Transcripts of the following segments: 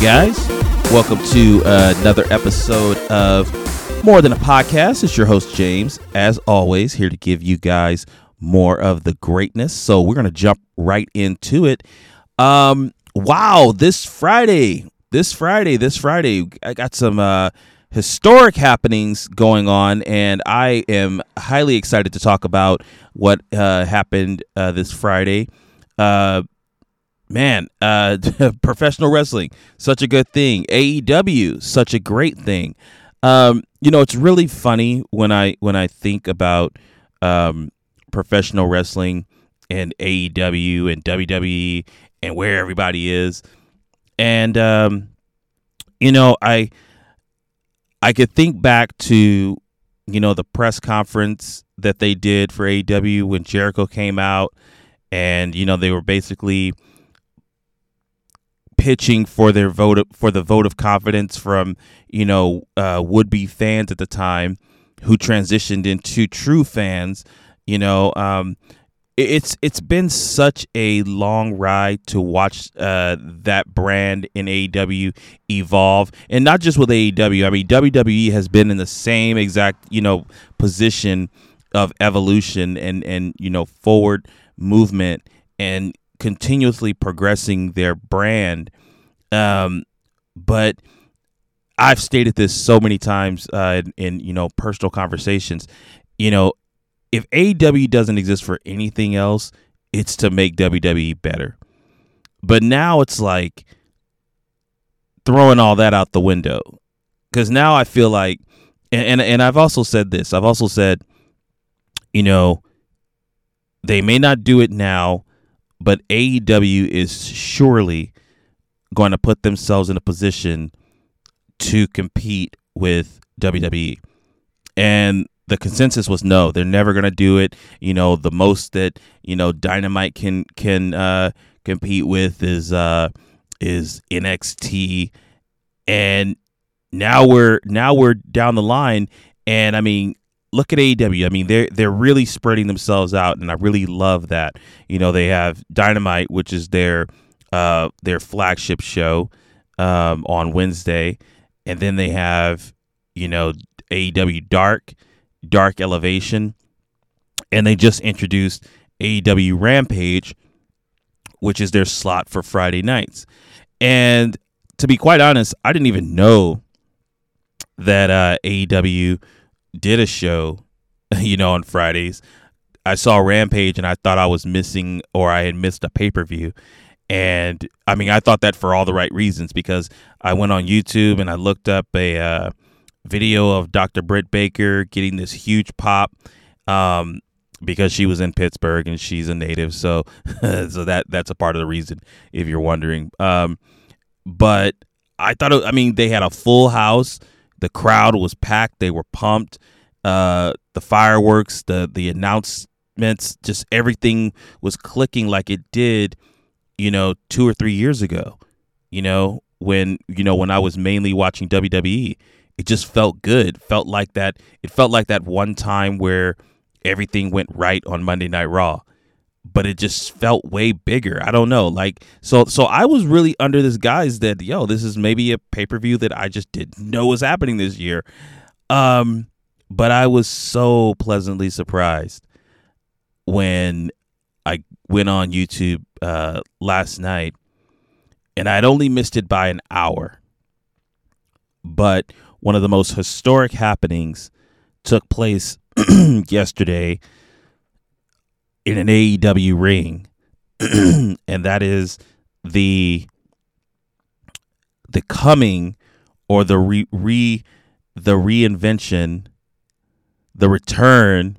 guys, welcome to uh, another episode of More Than a Podcast. It's your host, James, as always, here to give you guys more of the greatness. So we're going to jump right into it. Um, wow, this Friday, this Friday, this Friday, I got some uh, historic happenings going on, and I am highly excited to talk about what uh, happened uh, this Friday. Man, uh, professional wrestling, such a good thing. AEW, such a great thing. Um, you know, it's really funny when I when I think about um, professional wrestling and AEW and WWE and where everybody is, and um, you know, I I could think back to you know the press conference that they did for AEW when Jericho came out, and you know they were basically pitching for their vote for the vote of confidence from you know uh, would be fans at the time who transitioned into true fans. You know, um, it's it's been such a long ride to watch uh, that brand in AEW evolve, and not just with AEW. I mean, WWE has been in the same exact you know position of evolution and and you know forward movement and continuously progressing their brand. Um, but I've stated this so many times uh, in, in you know personal conversations. You know, if AEW doesn't exist for anything else, it's to make WWE better. But now it's like throwing all that out the window because now I feel like, and, and and I've also said this. I've also said, you know, they may not do it now, but AEW is surely going to put themselves in a position to compete with WWE. And the consensus was no, they're never going to do it. You know, the most that, you know, Dynamite can can uh compete with is uh is NXT and now we're now we're down the line and I mean look at AEW. I mean, they're they're really spreading themselves out, and I really love that. You know, they have Dynamite, which is their uh, their flagship show um, on Wednesday, and then they have you know AEW Dark, Dark Elevation, and they just introduced AEW Rampage, which is their slot for Friday nights. And to be quite honest, I didn't even know that uh, AEW did a show, you know, on Fridays. I saw Rampage and I thought I was missing or I had missed a pay per view. And I mean, I thought that for all the right reasons because I went on YouTube and I looked up a uh, video of Dr. Britt Baker getting this huge pop um, because she was in Pittsburgh and she's a native. So, so that that's a part of the reason, if you're wondering. Um, but I thought, it, I mean, they had a full house. The crowd was packed. They were pumped. Uh, the fireworks, the the announcements, just everything was clicking like it did you know, two or three years ago, you know, when, you know, when I was mainly watching WWE, it just felt good. Felt like that. It felt like that one time where everything went right on Monday Night Raw, but it just felt way bigger. I don't know. Like, so, so I was really under this guise that, yo, this is maybe a pay per view that I just didn't know was happening this year. Um, but I was so pleasantly surprised when I went on YouTube uh, last night, and I'd only missed it by an hour. But one of the most historic happenings took place yesterday in an AEW ring, and that is the the coming or the re, re the reinvention, the return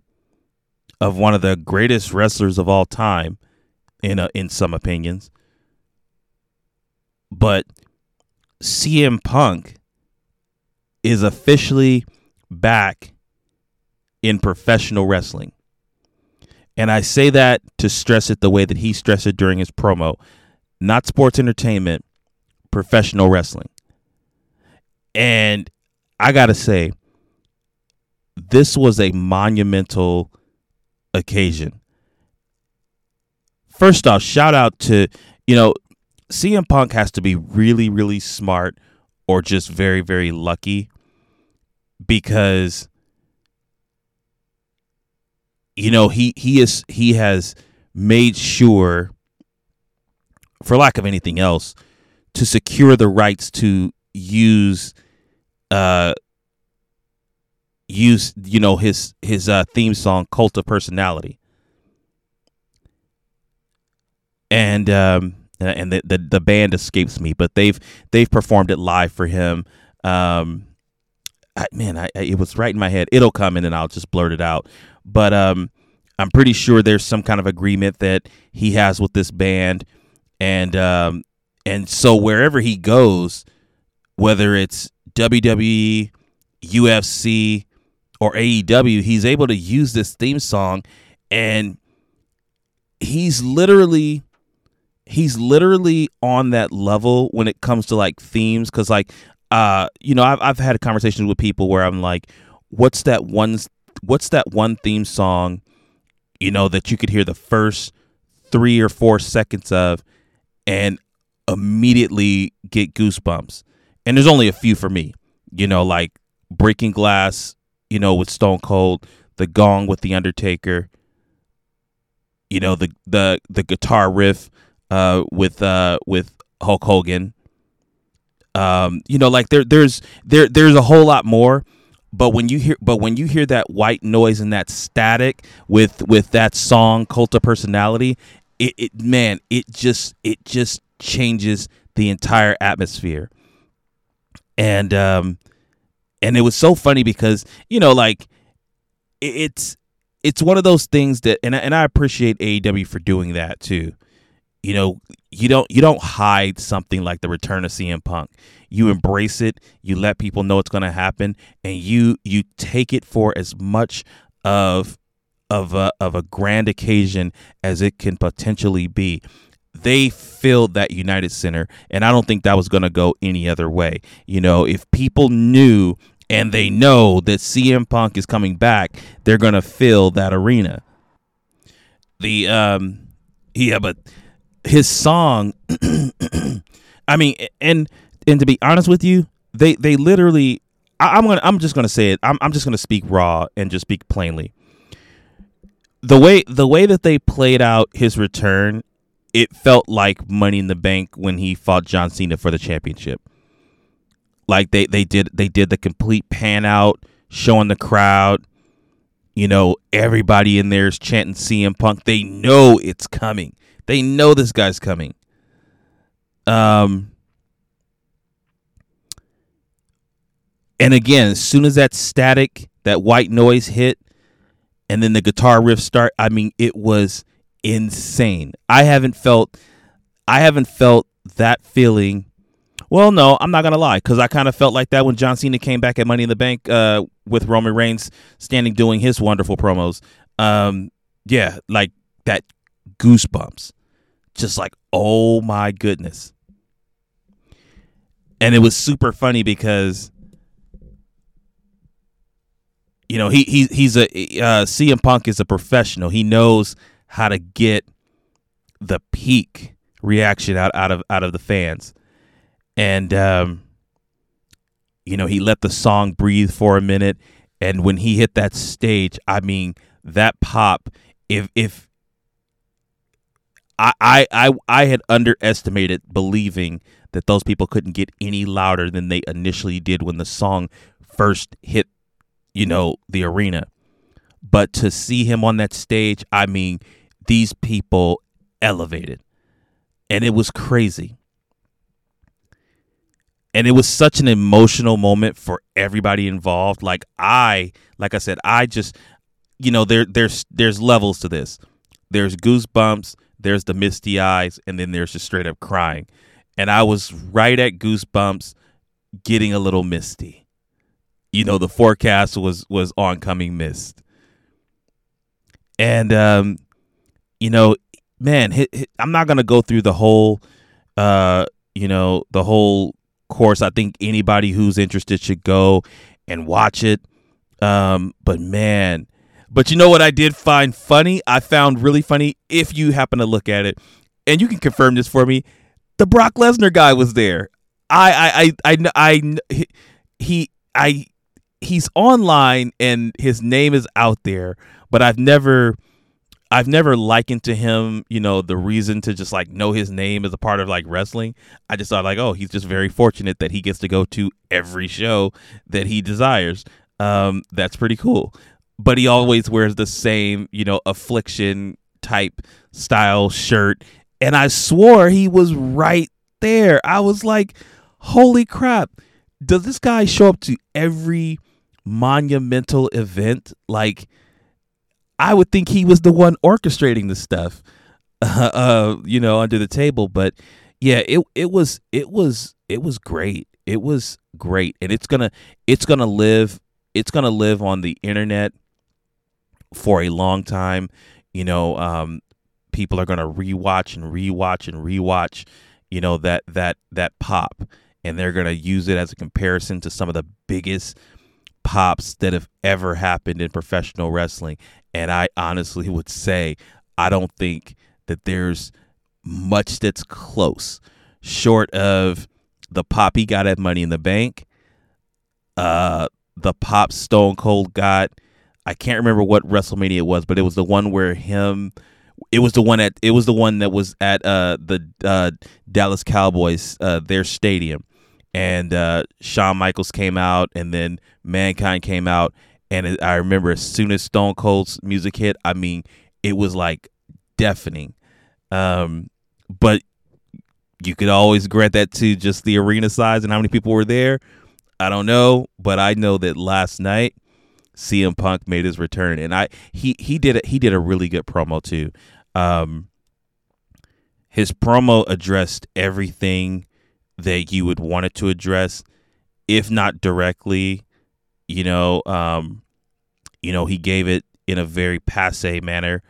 of one of the greatest wrestlers of all time in a, in some opinions. But CM Punk is officially back in professional wrestling. And I say that to stress it the way that he stressed it during his promo. Not sports entertainment, professional wrestling. And I got to say, this was a monumental occasion. First off, shout out to, you know, CM Punk has to be really, really smart or just very, very lucky because you know he he is he has made sure for lack of anything else to secure the rights to use uh use you know his his uh theme song cult of personality. And um and the, the the band escapes me but they've they've performed it live for him. Um I, man I, I, it was right in my head. It'll come in and I'll just blurt it out but um I'm pretty sure there's some kind of agreement that he has with this band. And um and so wherever he goes whether it's WWE UFC or AEW he's able to use this theme song. And he's literally he's literally on that level when it comes to like themes. Because like uh you know I've, I've had conversations with people where i'm like what's that one what's that one theme song you know that you could hear the first three or four seconds of and immediately get goosebumps and there's only a few for me you know like breaking glass you know with stone cold the gong with the undertaker you know the the the guitar riff uh, with uh, with Hulk Hogan. Um, you know, like there there's there there's a whole lot more. But when you hear but when you hear that white noise and that static with with that song Cult of Personality, it, it man, it just it just changes the entire atmosphere. And um and it was so funny because, you know, like it's it's one of those things that and and I appreciate AEW for doing that too you know you don't you don't hide something like the return of CM Punk. You embrace it, you let people know it's going to happen and you you take it for as much of of a, of a grand occasion as it can potentially be. They filled that United Center and I don't think that was going to go any other way. You know, if people knew and they know that CM Punk is coming back, they're going to fill that arena. The um yeah, but his song I mean and and to be honest with you, they they literally I, am gonna I'm just gonna say it. I'm I'm just gonna speak raw and just speak plainly. The way the way that they played out his return, it felt like Money in the Bank when he fought John Cena for the championship. Like they they did they did the complete pan out, showing the crowd. You know, everybody in there is chanting CM Punk. They know it's coming. They know this guy's coming. Um, and again, as soon as that static, that white noise hit, and then the guitar riff start, I mean, it was insane. I haven't felt, I haven't felt that feeling. Well, no, I'm not gonna lie, because I kind of felt like that when John Cena came back at Money in the Bank uh, with Roman Reigns standing doing his wonderful promos. Um, yeah, like that goosebumps just like, oh my goodness. And it was super funny because you know he he he's a uh, CM Punk is a professional. He knows how to get the peak reaction out out of out of the fans, and um, you know he let the song breathe for a minute, and when he hit that stage, I mean that pop. If if I, I, I had underestimated believing that those people couldn't get any louder than they initially did when the song first hit, you know, the arena. But to see him on that stage, I mean, these people elevated. And it was crazy. And it was such an emotional moment for everybody involved. Like I, like I said, I just you know, there there's there's levels to this. There's goosebumps, there's the misty eyes, and then there's just straight up crying. And I was right at goosebumps, getting a little misty. You know, the forecast was was oncoming mist. and um, you know, man, I'm not gonna go through the whole, uh, you know, the whole course. I think anybody who's interested should go and watch it. Um, but man, but you know what I did find funny? I found really funny if you happen to look at it, and you can confirm this for me. The Brock Lesnar guy was there. I I I I, I he I he's online and his name is out there, but I've never I've never likened to him, you know, the reason to just like know his name as a part of like wrestling. I just thought like, oh, he's just very fortunate that he gets to go to every show that he desires. Um, that's pretty cool but he always wears the same, you know, affliction type style shirt. And I swore he was right there. I was like, holy crap. Does this guy show up to every monumental event? Like, I would think he was the one orchestrating the stuff, uh, uh, you know, under the table. But yeah, it it was it was it was great. It was great, and it's gonna it's gonna live it's gonna live on the internet for a long time. You know, um, people are going to rewatch and rewatch and rewatch. You know that that that pop, and they're going to use it as a comparison to some of the biggest pops that have ever happened in professional wrestling. And I honestly would say I don't think that there's much that's close, short of the pop he got at Money in the Bank, uh, the pop Stone Cold got I can't remember what WrestleMania it was, but it was the one where him. It was the one at. It was the one that was at uh, the uh, Dallas Cowboys, uh, their stadium, and uh, Shawn Michaels came out, and then Mankind came out, and it, I remember as soon as Stone Cold's music hit, I mean, it was like deafening. Um, but you could always grant that to just the arena size and how many people were there. I don't know, but I know that last night CM Punk made his return, and I he he did a, he did a really good promo too. Um, his promo addressed everything that you would want it to address, if not directly. You know, um, you know, he gave it in a very passe manner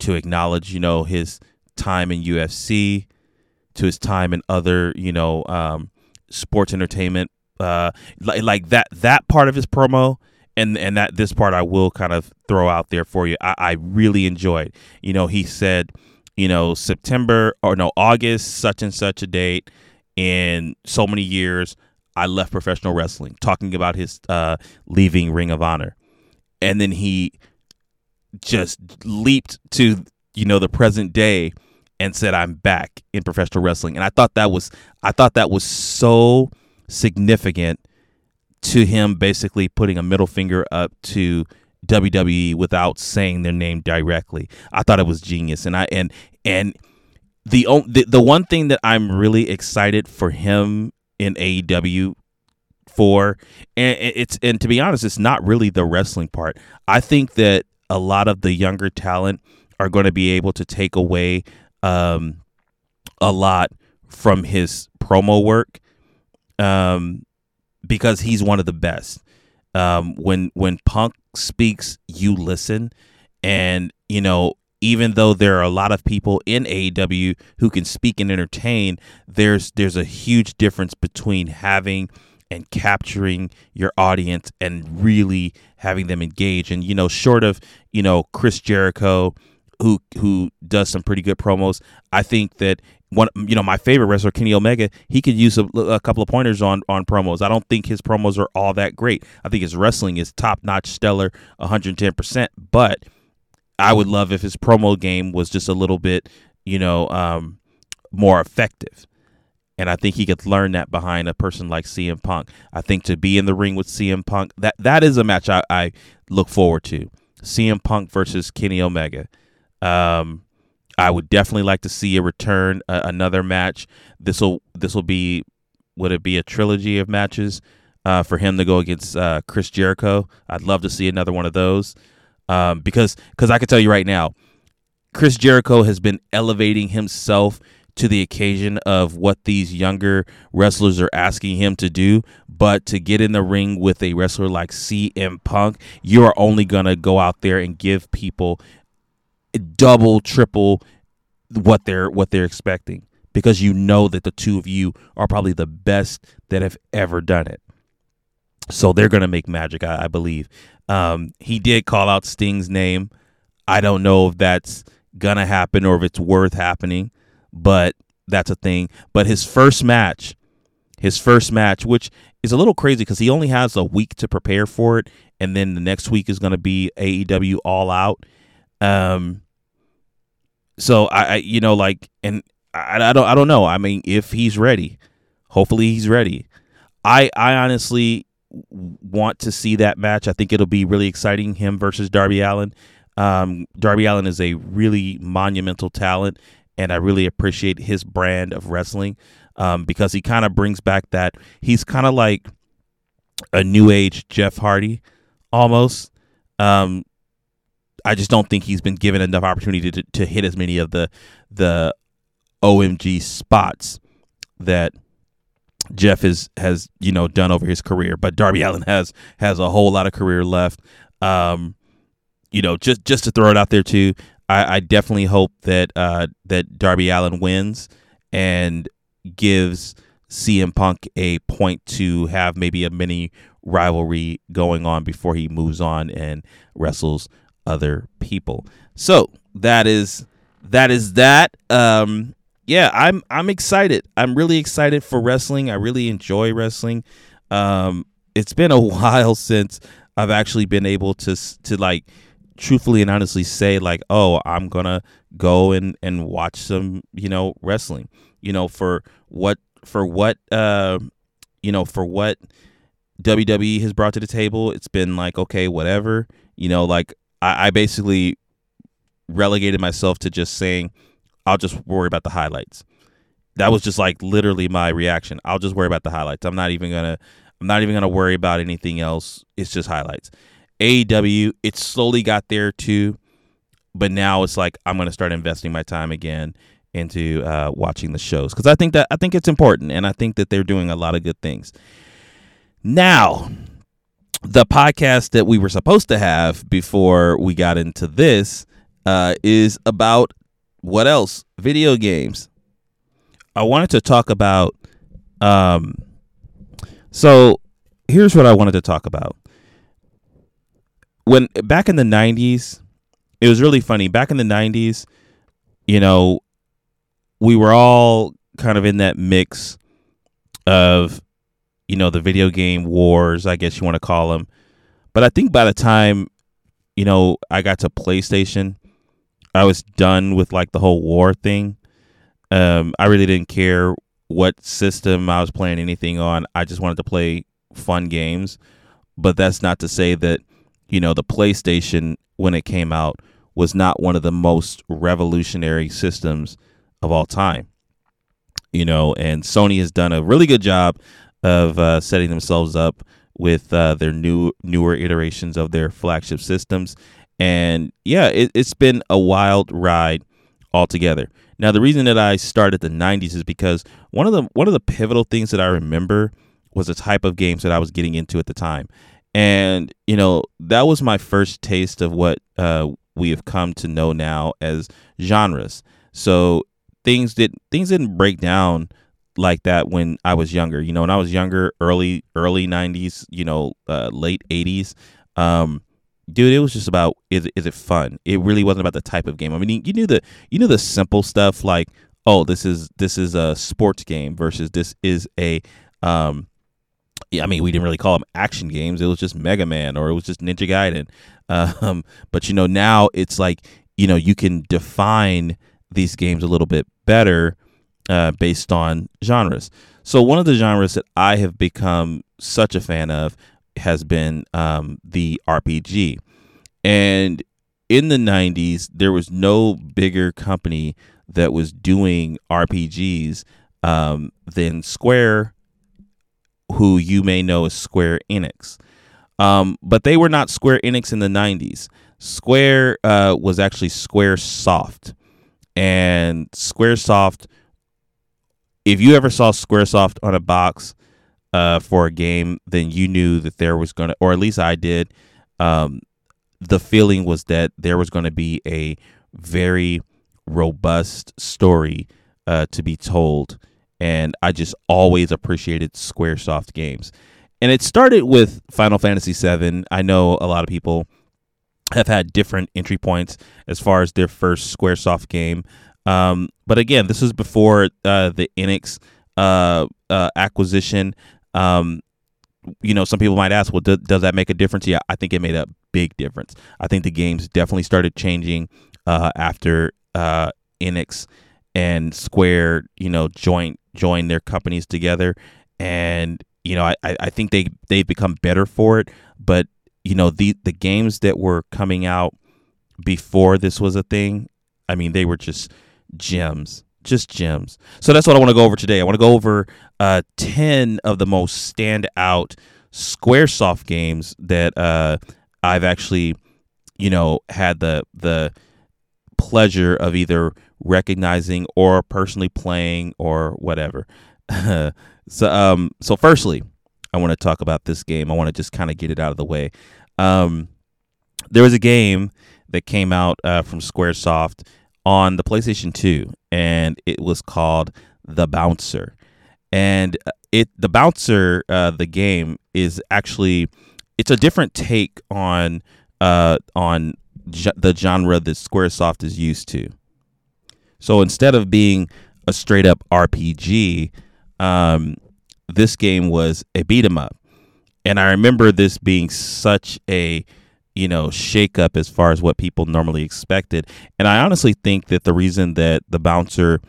to acknowledge, you know, his time in UFC, to his time in other, you know, um, sports entertainment. Uh, like, like that that part of his promo and and that this part I will kind of throw out there for you. I, I really enjoyed. You know, he said, you know, September or no August, such and such a date in so many years. I left professional wrestling, talking about his uh, leaving Ring of Honor, and then he just leaped to you know the present day and said I'm back in professional wrestling, and I thought that was I thought that was so significant to him basically putting a middle finger up to WWE without saying their name directly. I thought it was genius, and I and and the the, the one thing that I'm really excited for him in AEW for, and it's and to be honest, it's not really the wrestling part. I think that a lot of the younger talent are going to be able to take away um, a lot from his promo work. Um, because he's one of the best. Um, when when Punk speaks, you listen, and you know even though there are a lot of people in AEW who can speak and entertain, there's there's a huge difference between having and capturing your audience and really having them engage. And you know, short of you know Chris Jericho, who who does some pretty good promos, I think that one you know my favorite wrestler Kenny Omega he could use a, a, couple of pointers on on promos. I don't think his promos are all that great. I think his wrestling is top notch stellar 110% but I would love if his promo game was just a little bit you know um, more effective. And I think he could learn that behind a person like CM Punk. I think to be in the ring with CM Punk that that is a match I, I look forward to. CM Punk versus Kenny Omega um, I would definitely like to see a return, uh, another match. This will this will be would it be a trilogy of matches uh, for him to go against uh, Chris Jericho? I'd love to see another one of those um, because because I can tell you right now, Chris Jericho has been elevating himself to the occasion of what these younger wrestlers are asking him to do. But to get in the ring with a wrestler like CM Punk, you are only going to go out there and give people double, triple what they're what they're expecting because you know that the two of you are probably the best that have ever done it. So they're gonna make magic, I, I believe. Um, he did call out Sting's name. I don't know if that's gonna happen or if it's worth happening, but that's a thing. But his first match, his first match, which is a little crazy because he only has a week to prepare for it, and then the next week is to be AEW All Out. Um, so I, I, you know, like, and I, I don't, I don't know. I mean, if he's ready, hopefully he's ready. I, I honestly want to see that match. I think it'll be really exciting. Him versus Darby Allin. Um, Darby Allin is a really monumental talent, and I really appreciate his brand of wrestling um, because he kind of brings back that he's kind of like a new age Jeff Hardy almost. Um, I just don't think he's been given enough opportunity to, to hit as many of the the OMG spots that Jeff is has you know done over his career. But Darby Allin has has a whole lot of career left. Um, you know, just just to throw it out there too, I, I definitely hope that uh, that Darby Allin wins and gives CM Punk a point to have maybe a mini rivalry going on before he moves on and wrestles other people. So that is that is that. Um, yeah, I'm I'm excited. I'm really excited for wrestling. I really enjoy wrestling. Um, it's been a while since I've actually been able to to like truthfully and honestly say like, oh, I'm gonna go and and watch some you know wrestling. You know for what for what uh you know for what WWE has brought to the table. It's been like okay, whatever. You know, like I, I basically relegated myself to just saying I'll just worry about the highlights. That was just like literally my reaction. I'll just worry about the highlights. I'm not even gonna I'm not even gonna worry about anything else. It's just highlights. AEW, it slowly got there too, but now it's like I'm gonna start investing my time again into uh, watching the shows because I think that I think it's important and I think that they're doing a lot of good things. Now, the podcast that we were supposed to have before we got into this uh, is about what else? Video games. I wanted to talk about. Um, so here's what I wanted to talk about when back in the 90s it was really funny back in the 90s you know we were all kind of in that mix of you know the video game wars i guess you want to call them but i think by the time you know i got to playstation i was done with like the whole war thing. Um i really didn't care what system i was playing anything on. I just wanted to play fun games. But that's not to say that you know, the PlayStation when it came out was not one of the most revolutionary systems of all time. You know, and Sony has done a really good job of uh, setting themselves up with uh, their new newer iterations of their flagship systems. And yeah, it, it's been a wild ride altogether. Now, the reason that I started the '90s is because one of the one of the pivotal things that I remember was the type of games that I was getting into at the time and you know that was my first taste of what uh, we have come to know now as genres. So things did things didn't break down like that when I was younger. You know, when I was younger, early early '90s, you know, uh, late '80s. Um, dude, it was just about is is it fun? It really wasn't about the type of game. I mean, you knew the you knew the simple stuff like, oh, this is this is a sports game versus this is a um, I mean, we didn't really call them action games. It was just Mega Man or it was just Ninja Gaiden. Um, but you know, now it's like you know you can define these games a little bit better uh, based on genres. So one of the genres that I have become such a fan of has been um, the RPG, and in the '90s there was no bigger company that was doing RPGs um, than Square who you may know as Square Enix. Um, but they were not Square Enix in the 90s. Square uh, was actually Squaresoft. And Squaresoft, if you ever saw Squaresoft on a box uh, for a game, then you knew that there was going to, or at least I did, um, the feeling was that there was going to be a very robust story uh, to be told. And I just always appreciated Squaresoft games. And it started with Final Fantasy VII. I know a lot of people have had different entry points as far as their first Squaresoft game. Um, but again, this was before uh, the Enix uh, uh, acquisition. Um, you know, some people might ask, well, do, does that make a difference? Yeah, I think it made a big difference. I think the games definitely started changing uh, after uh, Enix and Square, you know, joined joined their companies together, and you know, I, I think they they've become better for it. But you know, the the games that were coming out before this was a thing, I mean, they were just gems, just gems. So that's what I want to go over today. I want to go over uh, ten of the most standout SquareSoft games that uh, I've actually, you know, had the the pleasure of either recognizing or personally playing or whatever. so um so firstly, I want to talk about this game. I want to just kind of get it out of the way. Um there was a game that came out uh, from Squaresoft on the PlayStation 2 and it was called The Bouncer. And uh, it the Bouncer uh, the game is actually it's a different take on uh on the genre that Squaresoft is used to. So instead of being a straight up RPG, um, this game was a beat 'em up, and I remember this being such a you know shake up as far as what people normally expected. And I honestly think that the reason that the bouncer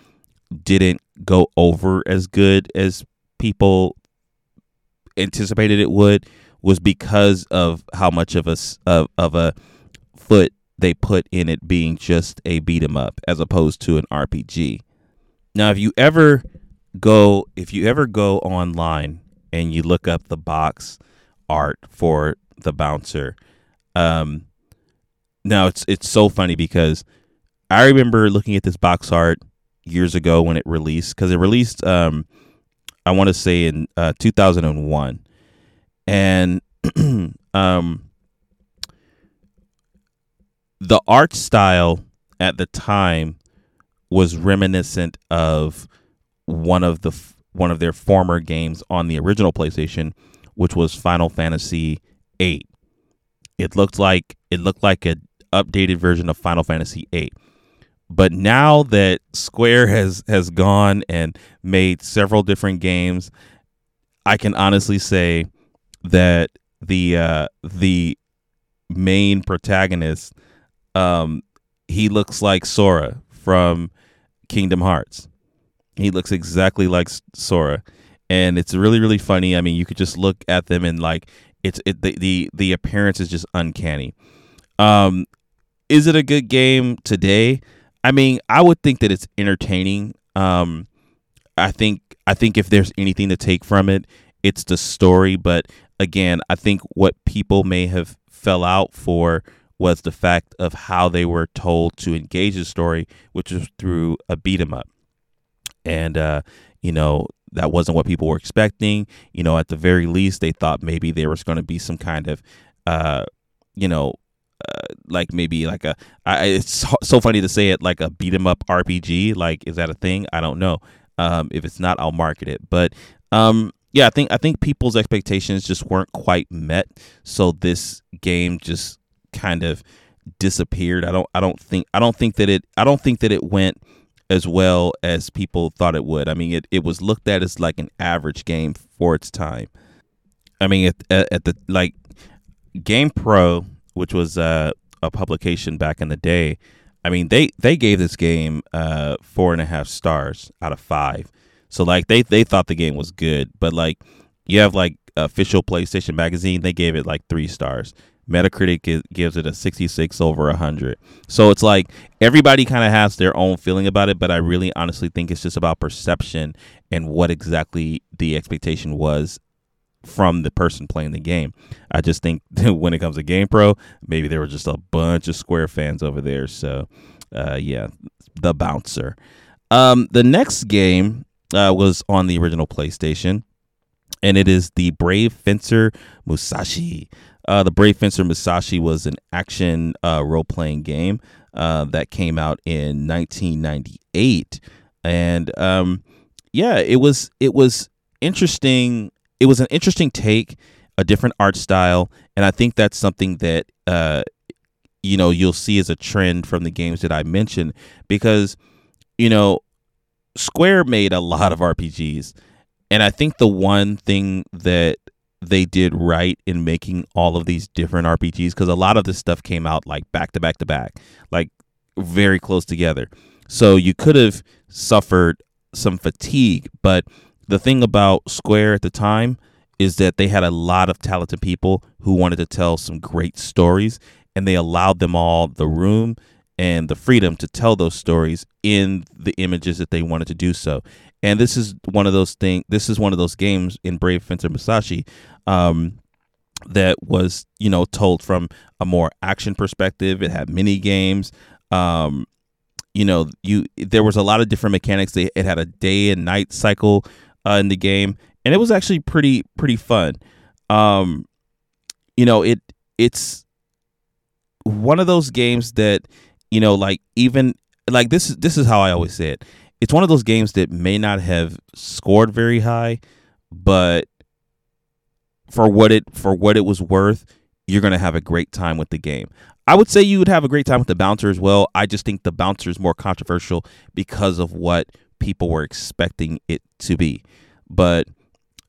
didn't go over as good as people anticipated it would was because of how much of a of, of a foot they put in it being just a beat 'em up as opposed to an RPG. Now, if you ever go if you ever go online and you look up the box art for the bouncer, um, now it's it's so funny because I remember looking at this box art years ago when it released because it released um, I want to say in uh, 2001 and um the art style at the time was reminiscent of one of the one of their former games on the original PlayStation, which was Final Fantasy VIII. It looked like it looked like an updated version of Final Fantasy VIII. But now that Square has has gone and made several different games, I can honestly say that the uh, the main protagonist um, he looks like Sora from Kingdom Hearts. He looks exactly like Sora, and it's really really funny. I mean, you could just look at them and like it's it the the, the appearance is just uncanny. Um, is it a good game today? I mean, I would think that it's entertaining. Um, I think I think if there's anything to take from it, it's the story. But again, I think what people may have fell out for was the fact of how they were told to engage the story, which was through a beat 'em up. And uh, you know, that wasn't what people were expecting. You know, at the very least, they thought maybe there was going to be some kind of, uh, you know, uh, like maybe like a. I, it's so funny to say it like a beat 'em up RPG. Like, is that a thing? I don't know. Um, if it's not, I'll market it. But um, yeah, I think I think people's expectations just weren't quite met. So this game just kind of disappeared. I don't I don't think I don't think that it I don't think that it went as well as people thought it would. I mean, it, it was looked at as like an average game for its time. I mean, at, at, at the like GamePro, which was uh, a publication back in the day, I mean they they gave this game uh, four and a half stars out of five. So like they they thought the game was good, but like you have like official PlayStation magazine, they gave it like three stars. Metacritic gives it a 66 over 100. So it's like everybody kind of has their own feeling about it, but I really honestly think it's just about perception and what exactly the expectation was from the person playing the game. I just think when it comes to GamePro, maybe there were just a bunch of Square fans over there. So, uh, yeah, the bouncer. Um, the next game uh, was on the original PlayStation, and it is the Brave Fencer Musashi. Uh, the Brave Fencer Musashi was an action uh, role playing game. uh, that came out in 1998, and um, yeah, it was it was interesting. It was an interesting take, a different art style, and I think that's something that uh, you know you'll see as a trend from the games that I mentioned because you know Square made a lot of RPGs, and I think the one thing that they did right in making all of these different RPGs because a lot of this stuff came out like back to back to back, like very close together. So you could have suffered some fatigue, but the thing about Square at the time is that they had a lot of talented people who wanted to tell some great stories and they allowed them all the room and the freedom to tell those stories in the images that they wanted to do so. And this is one of those things. This is one of those games in Brave Fencer Musashi um, that was you know told from a more action perspective. It had mini games. Um, you know, you there was a lot of different mechanics. They, It had a day and night cycle uh, in the game, and it was actually pretty pretty fun. Um, you know, it it's one of those games that you know, like even like this is this is how I always say it. It's one of those games that may not have scored very high, but for what it for what it was worth, you're gonna have a great time with the game. I would say you would have a great time with the bouncer as well. I just think the bouncer is more controversial because of what people were expecting it to be. But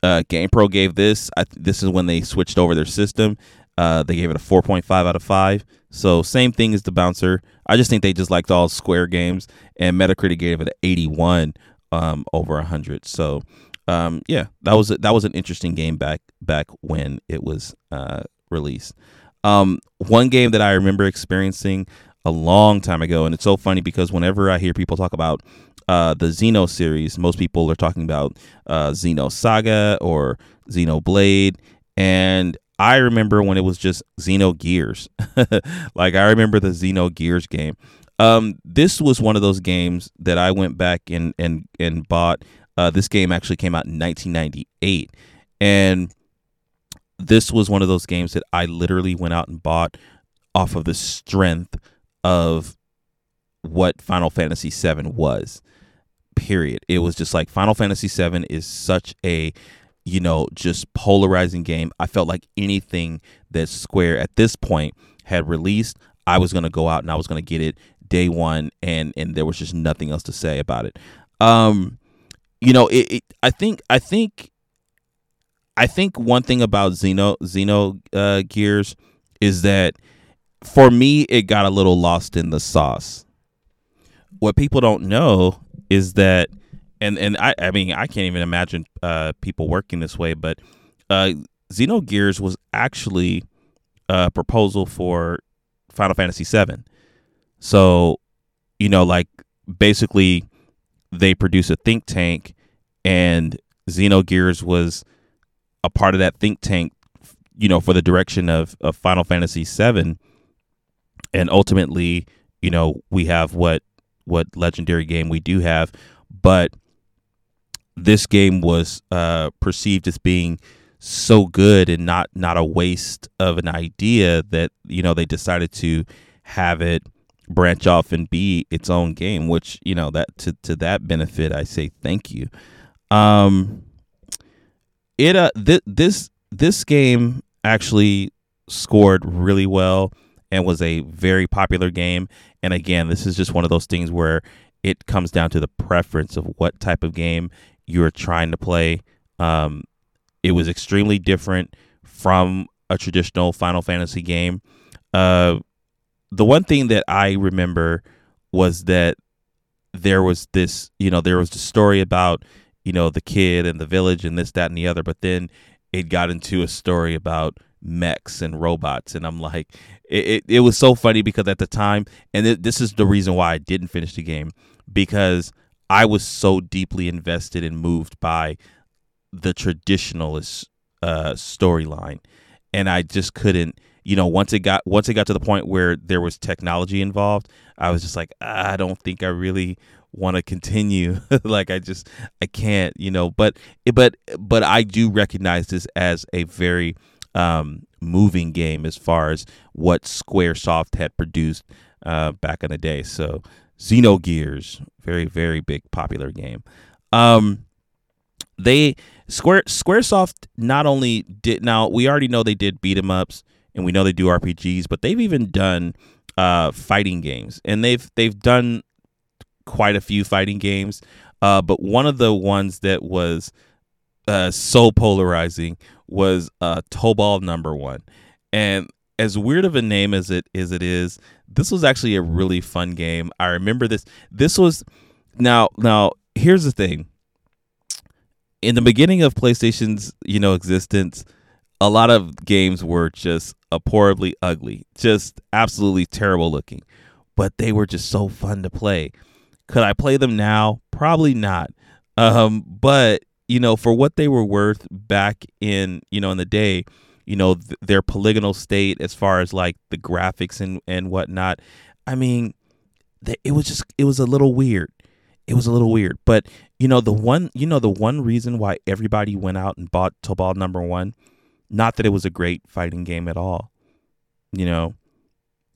uh, GamePro gave this. I, this is when they switched over their system. Uh, they gave it a 4.5 out of 5. So same thing as the bouncer. I just think they just liked all Square games, and Metacritic gave it an 81 um, over 100. So um, yeah, that was that was an interesting game back back when it was uh, released. Um, one game that I remember experiencing a long time ago, and it's so funny because whenever I hear people talk about uh, the Xeno series, most people are talking about uh, Xenosaga or Xenoblade, and I remember when it was just Xenogears. like I remember the Xenogears game. Um, this was one of those games that I went back and and and bought. Uh, this game actually came out in 1998, and this was one of those games that I literally went out and bought off of the strength of what Final Fantasy VII was. Period. It was just like Final Fantasy VII is such a you know just polarizing game. I felt like anything that Square at this point had released, I was gonna go out and I was gonna get it day one, and and there was just nothing else to say about it. Um, you know, it, it I think I think I think one thing about Xeno Xeno uh, Gears is that for me it got a little lost in the sauce. What people don't know is that, and and I I mean I can't even imagine uh, people working this way, but uh, Xenogears was actually a proposal for Final Fantasy VII. So, you know, like basically they produce a think tank, and Xenogears was a part of that think tank, you know, for the direction of, of Final Fantasy VII, and ultimately, you know, we have what what legendary game we do have, but this game was uh, perceived as being so good and not not a waste of an idea that you know they decided to have it branch off and be its own game, which you know that to to that benefit, I say thank you. Um, it uh th- this this game actually scored really well and was a very popular game. And again, this is just one of those things where it comes down to the preference of what type of game you're trying to play. Um, it was extremely different from a traditional Final Fantasy game. Uh, the one thing that I remember was that there was this, you know, there was the story about, you know, the kid and the village and this, that, and the other, but then it got into a story about mechs and robots and i'm like it, it, it was so funny because at the time and it, this is the reason why i didn't finish the game because i was so deeply invested and moved by the traditionalist uh, storyline and i just couldn't you know once it got once it got to the point where there was technology involved i was just like i don't think i really want to continue like i just i can't you know but but but i do recognize this as a very um moving game as far as what squaresoft had produced uh, back in the day. So Xenogears, very very big popular game. Um, they Square Squaresoft not only did now we already know they did beat 'em ups and we know they do RPGs, but they've even done uh, fighting games, and they've they've done quite a few fighting games. Uh, but one of the ones that was uh, so polarizing was uh, Tobal Number One, and as weird of a name as it as it is, this was actually a really fun game. I remember this. This was now now. Here's the thing. In the beginning of PlayStation's you know existence, a lot of games were just abhorribly ugly, just absolutely terrible looking, but they were just so fun to play. Could I play them now? Probably not. Um, but you know, for what they were worth back in you know in the day, you know th- their polygonal state as far as like the graphics and and whatnot. I mean, th- it was just it was a little weird. It was a little weird, but you know the one you know the one reason why everybody went out and bought Tobal number one not that it was a great fighting game at all, you know,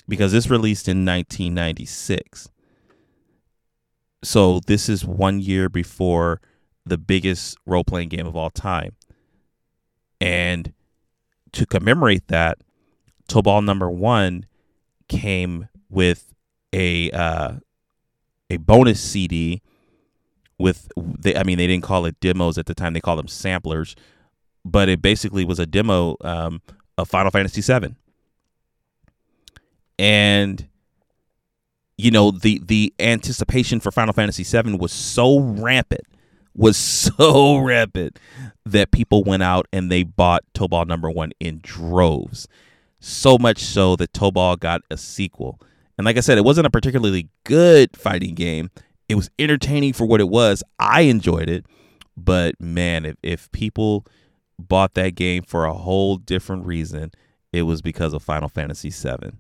because this released in 1996. So this is one year before the biggest role playing game of all time. And to commemorate that, Tobal number one came with a uh, a bonus CD with they I mean they didn't call it demos at the time they called them samplers but it basically was a demo um, of Final Fantasy VII. And you know the the anticipation for Final Fantasy VII was so rampant, was so rapid that people went out and they bought Tobal number one in droves. So much so that Tobal got a sequel. And like I said, it wasn't a particularly good fighting game. It was entertaining for what it was. I enjoyed it. But man, if, if people bought that game for a whole different reason. It was because of Final Fantasy VII.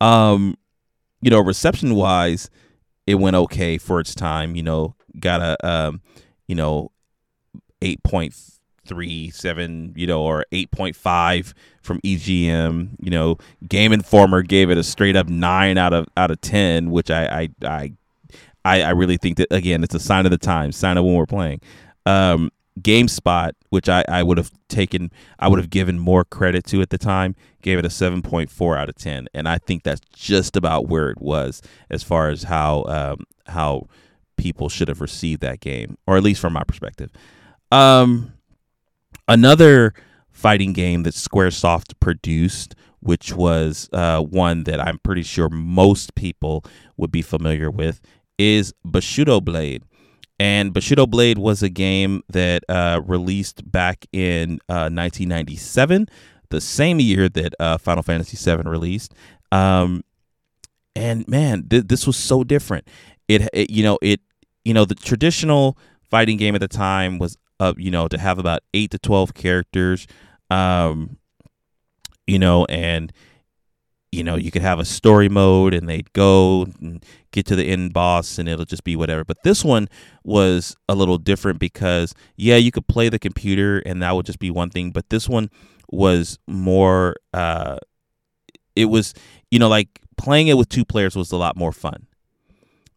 Um, you know, reception wise, it went okay for its time. You know, got a um, you know, eight point three seven, you know, or eight point five from EGM. You know, Game Informer gave it a straight up nine out of out of ten, which I I I I, I really think that again, it's a sign of the times, sign of when we're playing. Um, GameSpot, which I, I would have taken, I would have given more credit to at the time, gave it a 7.4 out of 10. And I think that's just about where it was as far as how, um, how people should have received that game, or at least from my perspective. Um, another fighting game that Squaresoft produced, which was uh, one that I'm pretty sure most people would be familiar with, is Bushido Blade. And Bushido Blade was a game that uh, released back in uh, 1997, the same year that uh, Final Fantasy VII released. Um, and man, th- this was so different. It, it, you know, it, you know, the traditional fighting game at the time was, uh, you know, to have about eight to twelve characters, um, you know, and you know, you could have a story mode and they'd go and get to the end boss and it'll just be whatever. But this one was a little different because, yeah, you could play the computer and that would just be one thing. But this one was more, uh, it was, you know, like playing it with two players was a lot more fun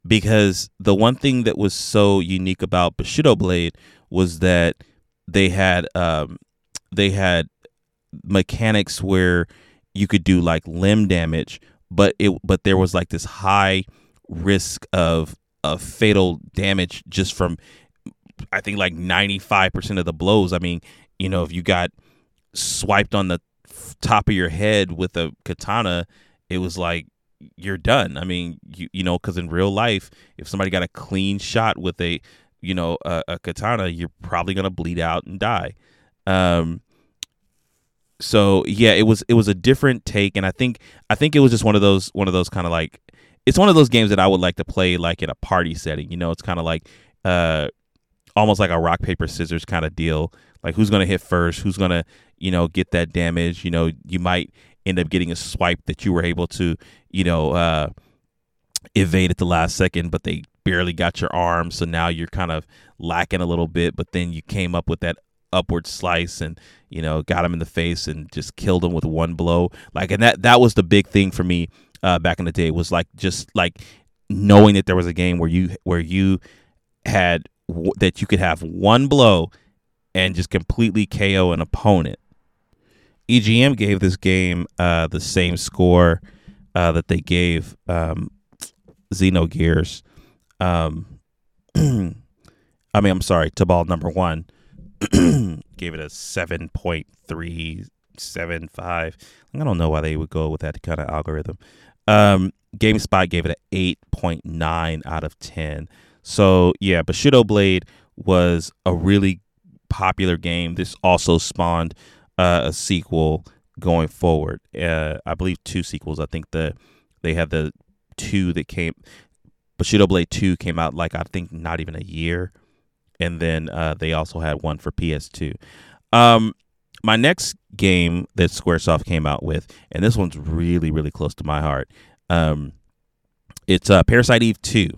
because the one thing that was so unique about Bushido Blade was that they had, um, they had mechanics where you could do like limb damage, but it but there was like this high risk of of fatal damage just from I think like 95% of the blows. I mean, you know, if you got swiped on the top of your head with a katana, it was like you're done. I mean, you you know, cuz in real life, if somebody got a clean shot with a, you know, a, a katana, you're probably to bleed out and die. Um so yeah, it was it was a different take, and I think I think it was just one of those one of those kind of like it's one of those games that I would like to play like in a party setting. You know, it's kind of like uh almost like a rock paper scissors kind of deal. Like who's gonna hit first? Who's gonna you know get that damage? You know, you might end up getting a swipe that you were able to you know uh evade at the last second, but they barely got your arm, so now you're kind of lacking a little bit. But then you came up with that upward slice and you know got him in the face and just killed him with one blow like and that that was the big thing for me uh, back in the day was like just like knowing that there was a game where you where you had that you could have one blow and just completely KO an opponent. EGM gave this game uh, the same score uh, that they gave um, Xenogears. Um, I mean, I'm sorry, Tobal number one gave it a seven point three seven five. I don't know why they would go with that kind of algorithm. Um, GameSpot gave it an eight point nine out of ten. So yeah, Bushido Blade was a really popular game. This also spawned uh, a sequel going forward. Uh, I believe two sequels. I think the they had the two that came. Bushido Blade Two came out like I think not even a year, and then uh, they also had one for PS2. Um, my next game that Squaresoft came out with, and this one's really really close to my heart. Um, it's uh, Parasite Eve Two.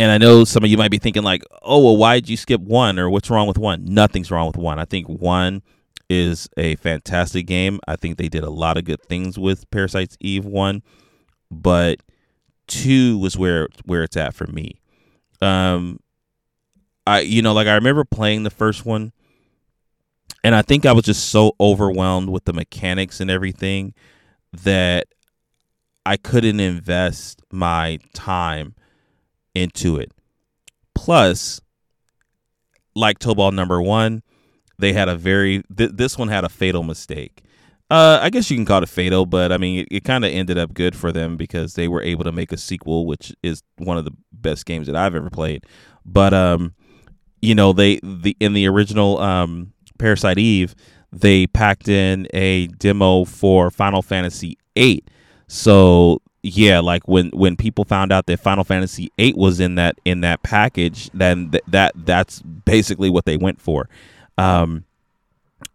And I know some of you might be thinking like, "Oh, well, why did you skip one, or what's wrong with one?" Nothing's wrong with one. I think one is a fantastic game. I think they did a lot of good things with Parasite's Eve one, but two was where where it's at for me. Um, I you know like I remember playing the first one, and I think I was just so overwhelmed with the mechanics and everything that I couldn't invest my time into it. Plus, like Tobal number one, they had a very th- this one had a fatal mistake. Uh, I guess you can call it fatal, but I mean, it, it kind of ended up good for them because they were able to make a sequel, which is one of the best games that I've ever played. But um, you know, they the in the original um Parasite Eve, they packed in a demo for Final Fantasy VIII. So yeah, like when when people found out that Final Fantasy VIII was in that in that package, then th- that that's basically what they went for. Um,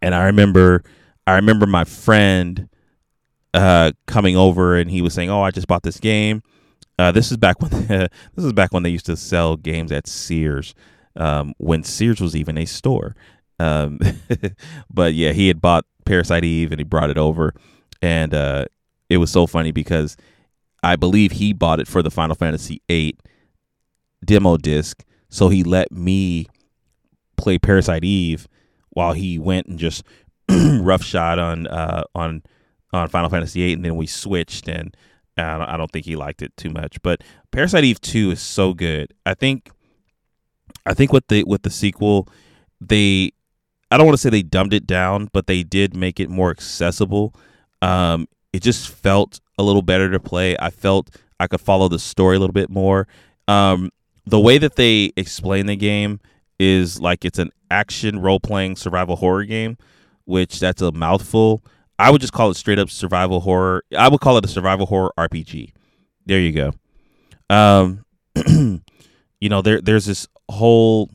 and I remember, I remember my friend uh, coming over and he was saying, "Oh, I just bought this game." Uh, this is back when this is back when they used to sell games at Sears, um, when Sears was even a store. Um, but yeah, he had bought Parasite Eve and he brought it over, and uh, it was so funny because I believe he bought it for the Final Fantasy VIII demo disc, so he let me play Parasite Eve while he went and just roughshod on uh, on on Final Fantasy VIII, and then we switched, and I don't think he liked it too much. But Parasite Eve two is so good. I think I think with the with the sequel, they I don't want to say they dumbed it down, but they did make it more accessible. Um, it just felt a little better to play. I felt I could follow the story a little bit more. Um, the way that they explain the game is like it's an action role playing survival horror game, which that's a mouthful. I would just call it straight up survival horror. I would call it a survival horror RPG. There you go. Um, you know, there there's this whole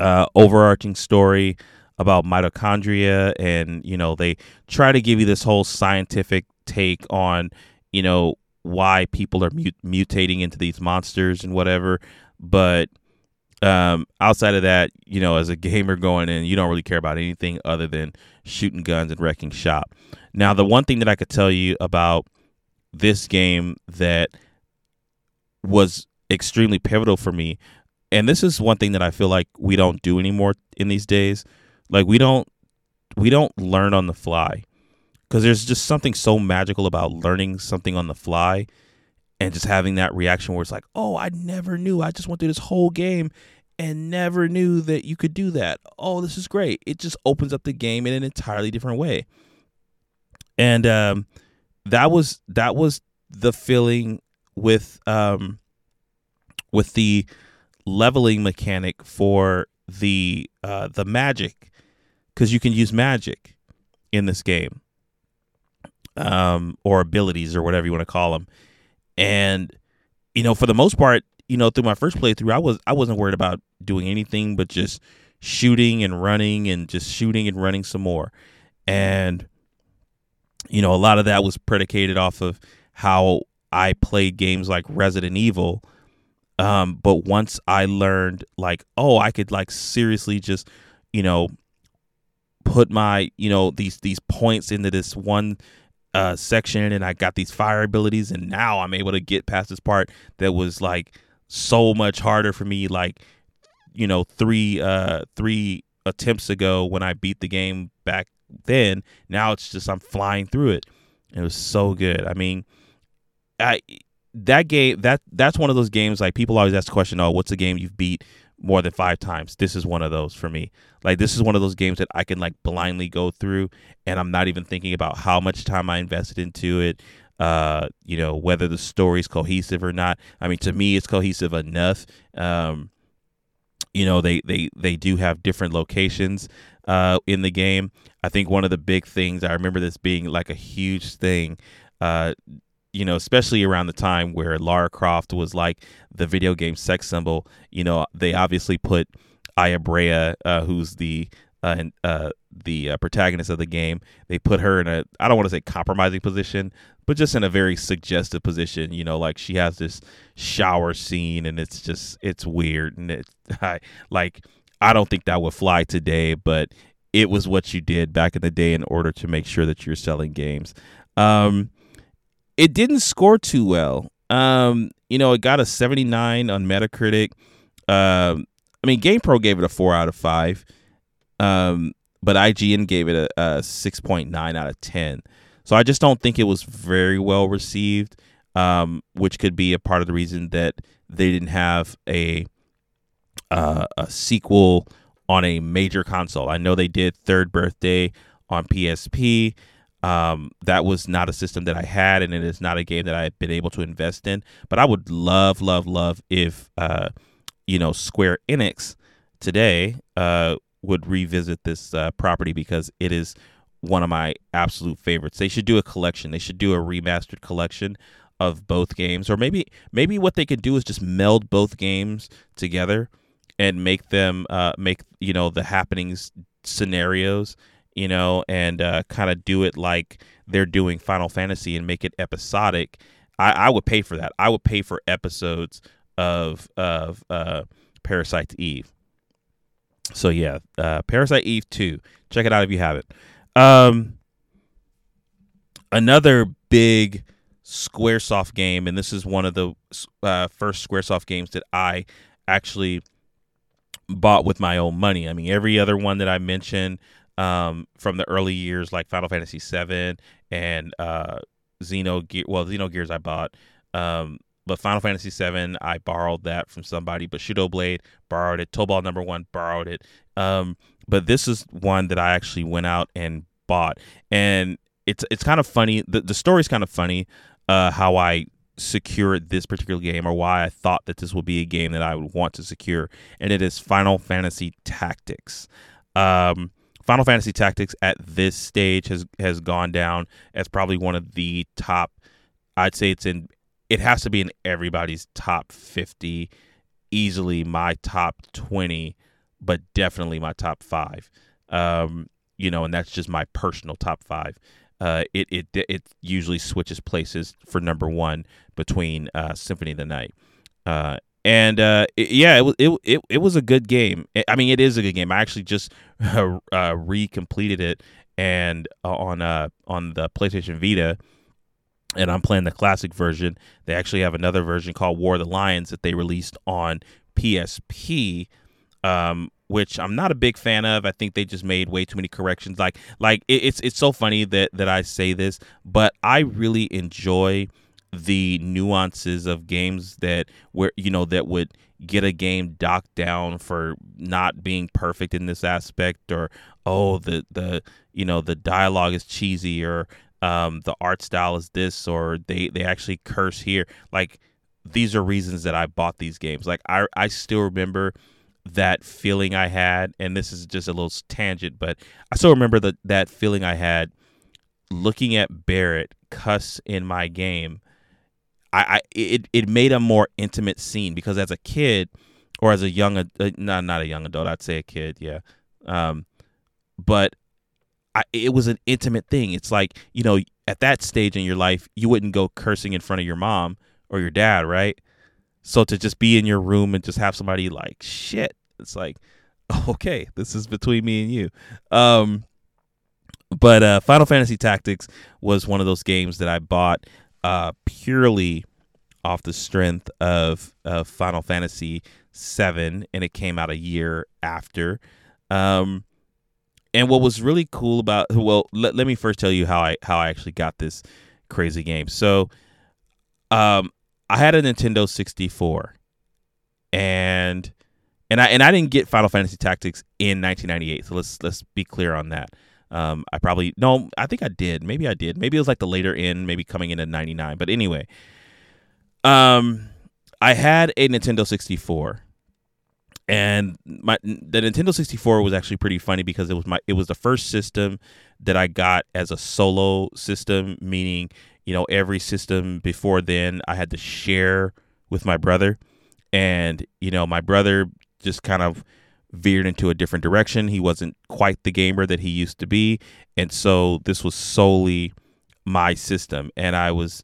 uh, overarching story about mitochondria, and you know they try to give you this whole scientific take on you know why people are mut- mutating into these monsters and whatever. But um, outside of that, you know, as a gamer going in, you don't really care about anything other than shooting guns and wrecking shop. Now, the one thing that I could tell you about this game that was extremely pivotal for me, and this is one thing that I feel like we don't do anymore in these days. Like we don't we don't learn on the fly because there's just something so magical about learning something on the fly and just having that reaction where it's like, oh, I never knew. I just went through this whole game and never knew that you could do that. Oh, this is great. It just opens up the game in an entirely different way. And um, that was that was the feeling with um, with the leveling mechanic for the uh, the magic because you can use magic in this game um, or abilities or whatever you want to call them and you know, for the most part, you know, through my first playthrough, I was I wasn't worried about doing anything but just shooting and running and just shooting and running some more. And you know, a lot of that was predicated off of how I played games like Resident Evil. Um, but once I learned like, oh, I could like seriously just, you know, put my, you know, these these points into this one uh, section and I got these fire abilities and now I'm able to get past this part that was like so much harder for me like you know three uh three attempts ago when I beat the game back then. Now it's just I'm flying through it. It was so good. I mean I that game that that's one of those games like people always ask the question oh what's a game you've beat more than five times. This is one of those for me. Like this is one of those games that i can like blindly go through and i'm not even thinking about how much time i invested into it uh you know whether the story's cohesive or not. I mean to me it's cohesive enough. Um you know they they they do have different locations uh in the game. I think one of the big things i remember this being like a huge thing uh you know, especially around the time where Lara Croft was like the video game sex symbol, you know, they obviously put Aya Brea, uh, who's the uh, uh, the uh, protagonist of the game. They put her in a I don't want to say compromising position, but just in a very suggestive position. You know, like she has this shower scene, and it's just it's weird, and it I, like I don't think that would fly today, but it was what you did back in the day in order to make sure that you're selling games. Um, it didn't score too well. Um, you know, it got a 79 on Metacritic. Um, I mean, GamePro gave it a four out of five, um, but IGN gave it a, a 6.9 out of 10. So I just don't think it was very well received, um, which could be a part of the reason that they didn't have a uh, a sequel on a major console. I know they did Third Birthday on PSP. Um, that was not a system that I had, and it is not a game that I've been able to invest in. But I would love, love, love if uh, you know Square Enix today uh, would revisit this uh, property because it is one of my absolute favorites. They should do a collection. They should do a remastered collection of both games, or maybe maybe what they could do is just meld both games together and make them uh, make you know the happenings scenarios you know, and uh, kind of do it like they're doing Final Fantasy and make it episodic, I, I would pay for that. I would pay for episodes of of uh, Parasite Eve. So yeah, uh, Parasite Eve two. Check it out if you haven't. Um, another big Squaresoft game, and this is one of the uh, first Squaresoft games that I actually bought with my own money. I mean, every other one that I mentioned, um, from the early years like Final Fantasy VII and uh, Xeno Well, Xenogears I bought. Um, but Final Fantasy VII, I borrowed that from somebody. Bushido Blade borrowed it. Tobal Number One borrowed it. Um, but this is one that I actually went out and bought, and it's it's kind of funny. The the story's kind of funny. Uh, how I secured this particular game, or why I thought that this would be a game that I would want to secure, and it is Final Fantasy Tactics. Um, Final Fantasy Tactics at this stage has has gone down as probably one of the top. I'd say it's in. It has to be in everybody's top fifty, easily my top twenty, but definitely my top five. Um, you know, and that's just my personal top five. Uh, it it it usually switches places for number one between uh, Symphony of the Night. Uh, and uh, it, yeah, it was it, it it was a good game. I mean, it is a good game. I actually just uh, uh, re-completed it and uh, on uh on the PlayStation Vita, and I'm playing the classic version. They actually have another version called War of the Lions that they released on PSP. Um, which I'm not a big fan of. I think they just made way too many corrections. Like, like it, it's it's so funny that that I say this, but I really enjoy the nuances of games that where you know that would get a game docked down for not being perfect in this aspect or oh the the you know the dialogue is cheesy or um, the art style is this or they they actually curse here. Like these are reasons that I bought these games. Like I I still remember that feeling I had and this is just a little tangent but I still remember that that feeling I had looking at Barret cuss in my game I, I it it made a more intimate scene because as a kid or as a young uh, not not a young adult I'd say a kid yeah. Um but I, it was an intimate thing. It's like you know at that stage in your life you wouldn't go cursing in front of your mom or your dad right? So to just be in your room and just have somebody like shit it's like okay this is between me and you. Um but uh, Final Fantasy Tactics was one of those games that I bought uh, purely off the strength of, of Final Fantasy Seven, and it came out a year after. Um, and what was really cool about well, let, let me first tell you how I how I actually got this crazy game. So, um, I had a Nintendo 64, and and I and I didn't get Final Fantasy Tactics in 1998. So let's let's be clear on that. Um, I probably no, I think I did. Maybe I did. Maybe it was like the later end, maybe coming in at 99. But anyway, um, I had a Nintendo 64, and my the Nintendo 64 was actually pretty funny because it was my it was the first system that I got as a solo system, meaning you know every system before then I had to share with my brother, and you know my brother just kind of veered into a different direction. He wasn't quite the gamer that he used to be, and so this was solely my system, and I was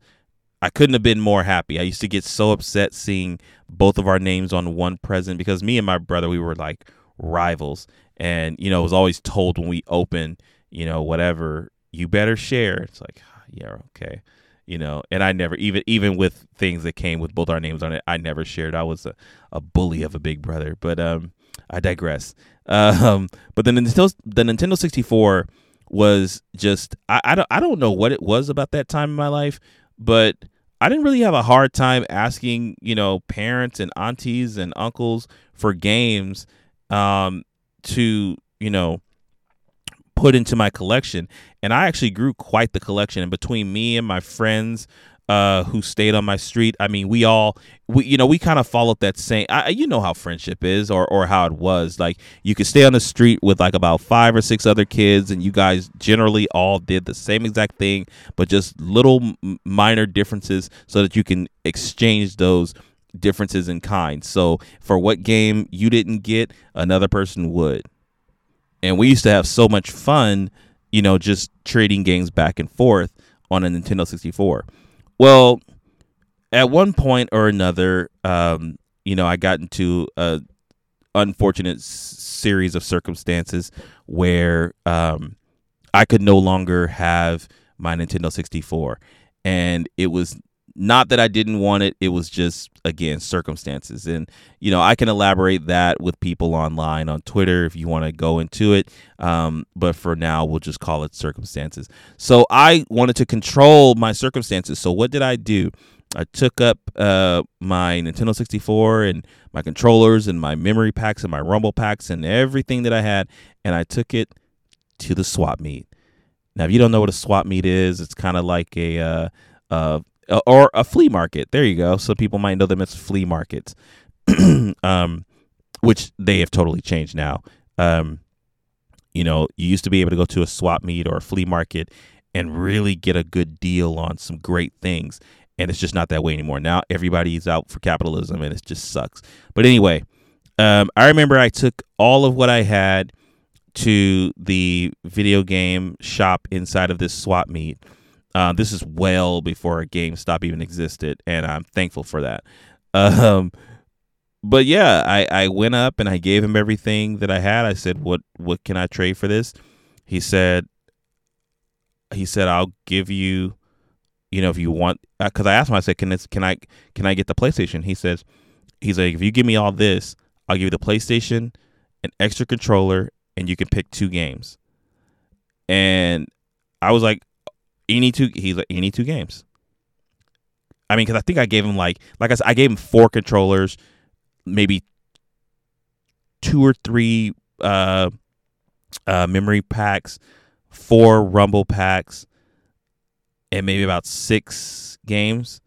I couldn't have been more happy. I used to get so upset seeing both of our names on one present because me and my brother we were like rivals, and you know it was always told when we open, you know whatever you better share. It's like yeah okay you know and i never even even with things that came with both our names on it i never shared i was a, a bully of a big brother but um I digress. Um, but the Nintendo the Nintendo 64 was just I, I don't I don't know what it was about that time in my life, but I didn't really have a hard time asking, you know, parents and aunties and uncles for games um, to, you know, put into my collection. And I actually grew quite the collection. And between me and my friends, uh, who stayed on my street. I mean, we all, we you know, we kind of followed that same. I, you know how friendship is, or or how it was. Like you could stay on the street with like about five or six other kids, and you guys generally all did the same exact thing, but just little minor differences, so that you can exchange those differences in kind. So for what game you didn't get, another person would. And we used to have so much fun, you know, just trading games back and forth on a Nintendo 64. Well, at one point or another, um, you know, I got into a unfortunate s- series of circumstances where um, I could no longer have my Nintendo 64, and it was not that I didn't want it, it was just again circumstances. And you know, I can elaborate that with people online on Twitter if you want to go into it. Um, but for now, we'll just call it circumstances. So I wanted to control my circumstances. So what did I do? I took up uh, my Nintendo 64 and my controllers and my memory packs and my rumble packs and everything that I had, and I took it to the swap meet. Now, if you don't know what a swap meet is, it's kind of like a uh, uh, or a flea market. There you go. So people might know them as flea markets, um, which they have totally changed now. Um, you know, you used to be able to go to a swap meet or a flea market and really get a good deal on some great things. And it's just not that way anymore. Now everybody's out for capitalism and it just sucks. But anyway, um, I remember I took all of what I had to the video game shop inside of this swap meet uh, this is well before GameStop even existed, and I'm thankful for that. Um, but yeah, I, I went up and I gave him everything that I had. I said, "What what can I trade for this?" He said, "He said I'll give you, you know, if you want." Because uh, I asked him, I said, "Can this can I can I get the PlayStation?" He says, "He's like, if you give me all this, I'll give you the PlayStation, an extra controller, and you can pick two games." And I was like, any two like any two games. I mean, because I think I gave him like like I said, I gave him four controllers, maybe two or three uh, uh, memory packs, four rumble packs, and maybe about six games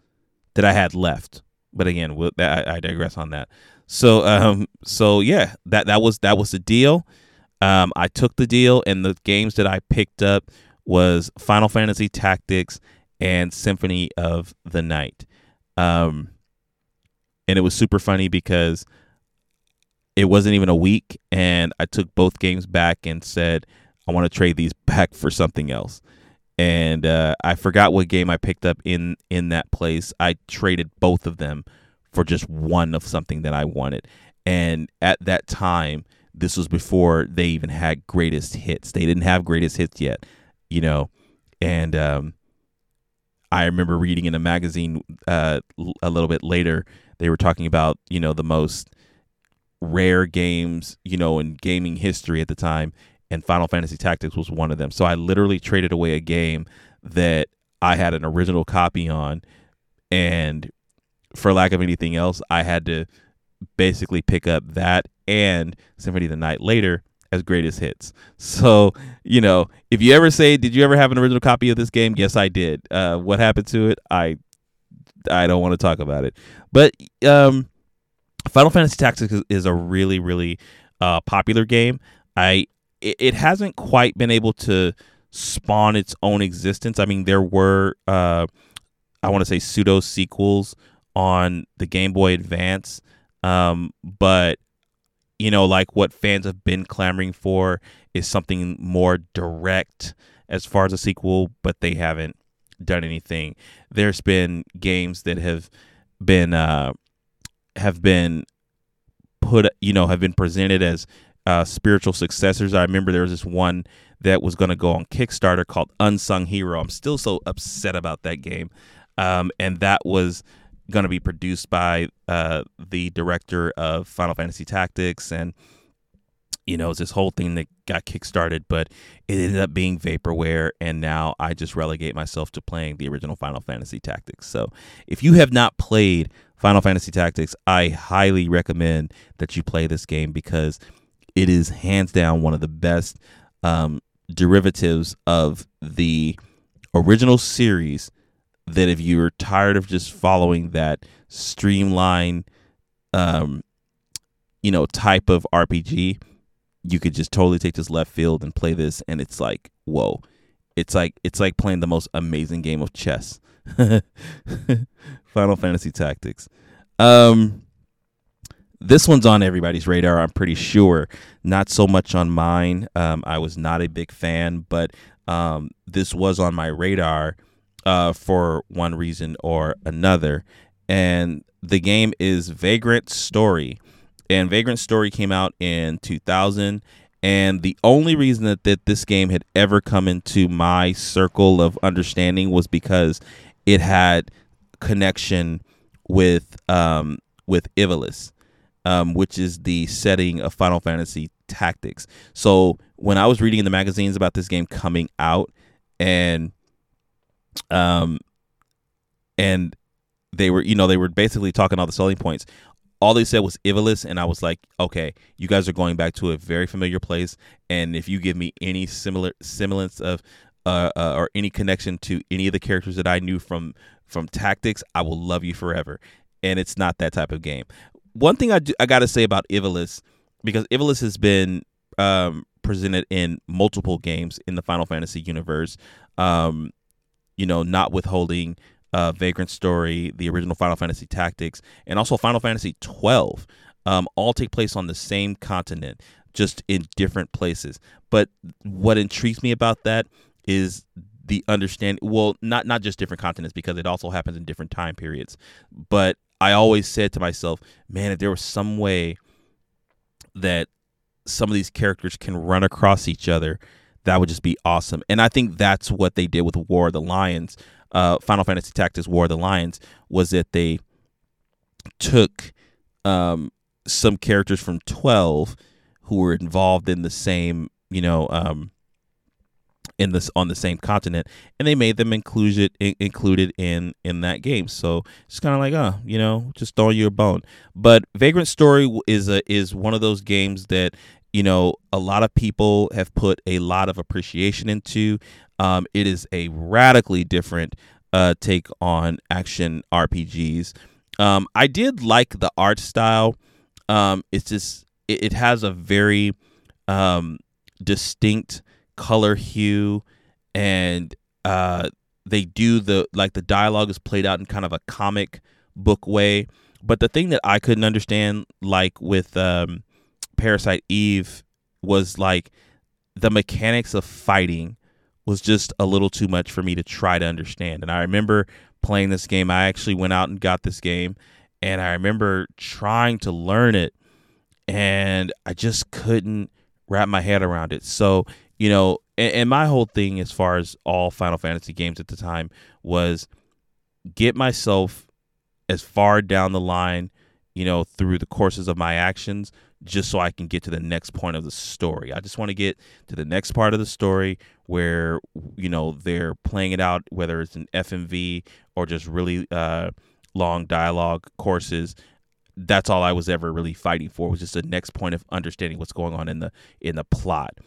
that I had left. But again, we'll, I, I digress on that. So um, so yeah, that that was that was the deal. Um, I took the deal, and the games that I picked up was Final Fantasy Tactics and Symphony of the Night. Um, and it was super funny because it wasn't even a week, and I took both games back and said, I want to trade these back for something else. And uh, I forgot what game I picked up in in that place. I traded both of them for just one of something that I wanted. And at that time, this was before they even had greatest hits. They didn't have greatest hits yet you know, and um, I remember reading in a magazine uh, a little bit later they were talking about you know the most rare games you know in gaming history at the time and Final Fantasy Tactics was one of them. So I literally traded away a game that I had an original copy on and for lack of anything else, I had to basically pick up that and Symphony of the Night later as greatest hits. So, you know, if you ever say, "Did you ever have an original copy of this game?" Yes, I did. Uh, what happened to it? I I don't want to talk about it. But um, Final Fantasy Tactics is, is a really really uh, popular game. I it, it, hasn't quite been able to spawn its own existence. I mean, there were uh, I want to say pseudo sequels on the Game Boy Advance, um, but you know, like what fans have been clamoring for is something more direct as far as a sequel, but they haven't done anything. There's been games that have been uh, have been put, you know, have been presented as uh, spiritual successors. I remember there was this one that was going to go on Kickstarter called Unsung Hero. I'm still so upset about that game, um, and that was going to be produced by uh, the director of Final Fantasy Tactics, and you know, it's this whole thing that got kickstarted, but it ended up being vaporware, and now I just relegate myself to playing the original Final Fantasy Tactics. So, if you have not played Final Fantasy Tactics, I highly recommend that you play this game because it is hands down one of the best um, derivatives of the original series that if you're tired of just following that streamline um you know type of RPG you could just totally take this left field and play this and it's like whoa. It's like it's like playing the most amazing game of chess. Final Fantasy Tactics. Um this one's on everybody's radar i'm pretty sure. Not so much on mine. Um, i was not a big fan but um, this was on my radar uh, for one reason or another. And the game is Vagrant Story. And Vagrant Story came out in 2000. And the only reason that, that this game had ever come into my circle of understanding was because it had connection with um, with Ivalice, um, which is the setting of Final Fantasy Tactics. So when I was reading in the magazines about this game coming out, and um, and they were, you know, they were basically talking all the selling points. All they said was Ivalice, and I was like, okay, you guys are going back to a very familiar place, and if you give me any similar semblance of uh, uh, or any connection to any of the characters that I knew from from Tactics, I will love you forever. And it's not that type of game. One thing I do, I got to say about Ivalice, because Ivalice has been um, presented in multiple games in the Final Fantasy universe. Um, you know, not withholding uh, Vagrant Story, the original Final Fantasy Tactics, and also Final Fantasy 12, um, all take place on the same continent, just in different places. But what intrigues me about that is the understanding. Well, not not just different continents because it also happens in different time periods. But I always said to myself, man, if there was some way that some of these characters can run across each other that would just be awesome. And I think that's what they did with War of the Lions. Uh, Final Fantasy Tactics War of the Lions was that they took um, some characters from 12 who were involved in the same, you know, um, in this on the same continent, and they made them included in, included in in that game. So it's kind of like, oh, you know, just throwing you a bone. But Vagrant Story is a is one of those games that you know, a lot of people have put a lot of appreciation into. Um, it is a radically different uh, take on action RPGs. Um, I did like the art style. Um, it's just it, it, has a very um, distinct color hue, and uh, they do the like the dialogue is played out in kind of a comic book way. But the thing that I couldn't understand, like with um, Parasite Eve was like the mechanics of fighting was just a little too much for me to try to understand. And I remember playing this game. I actually went out and got this game and I remember trying to learn it and I just couldn't wrap my head around it. So, you know, and, and my whole thing as far as all Final Fantasy games at the time was get myself as far down the line, you know, through the courses of my actions, just so I can get to the next point of the story. I just want to get to the next part of the story where you know they're playing it out, whether it's an FMV or just really uh, long dialogue courses. That's all I was ever really fighting for was just the next point of understanding what's going on in the in the plot.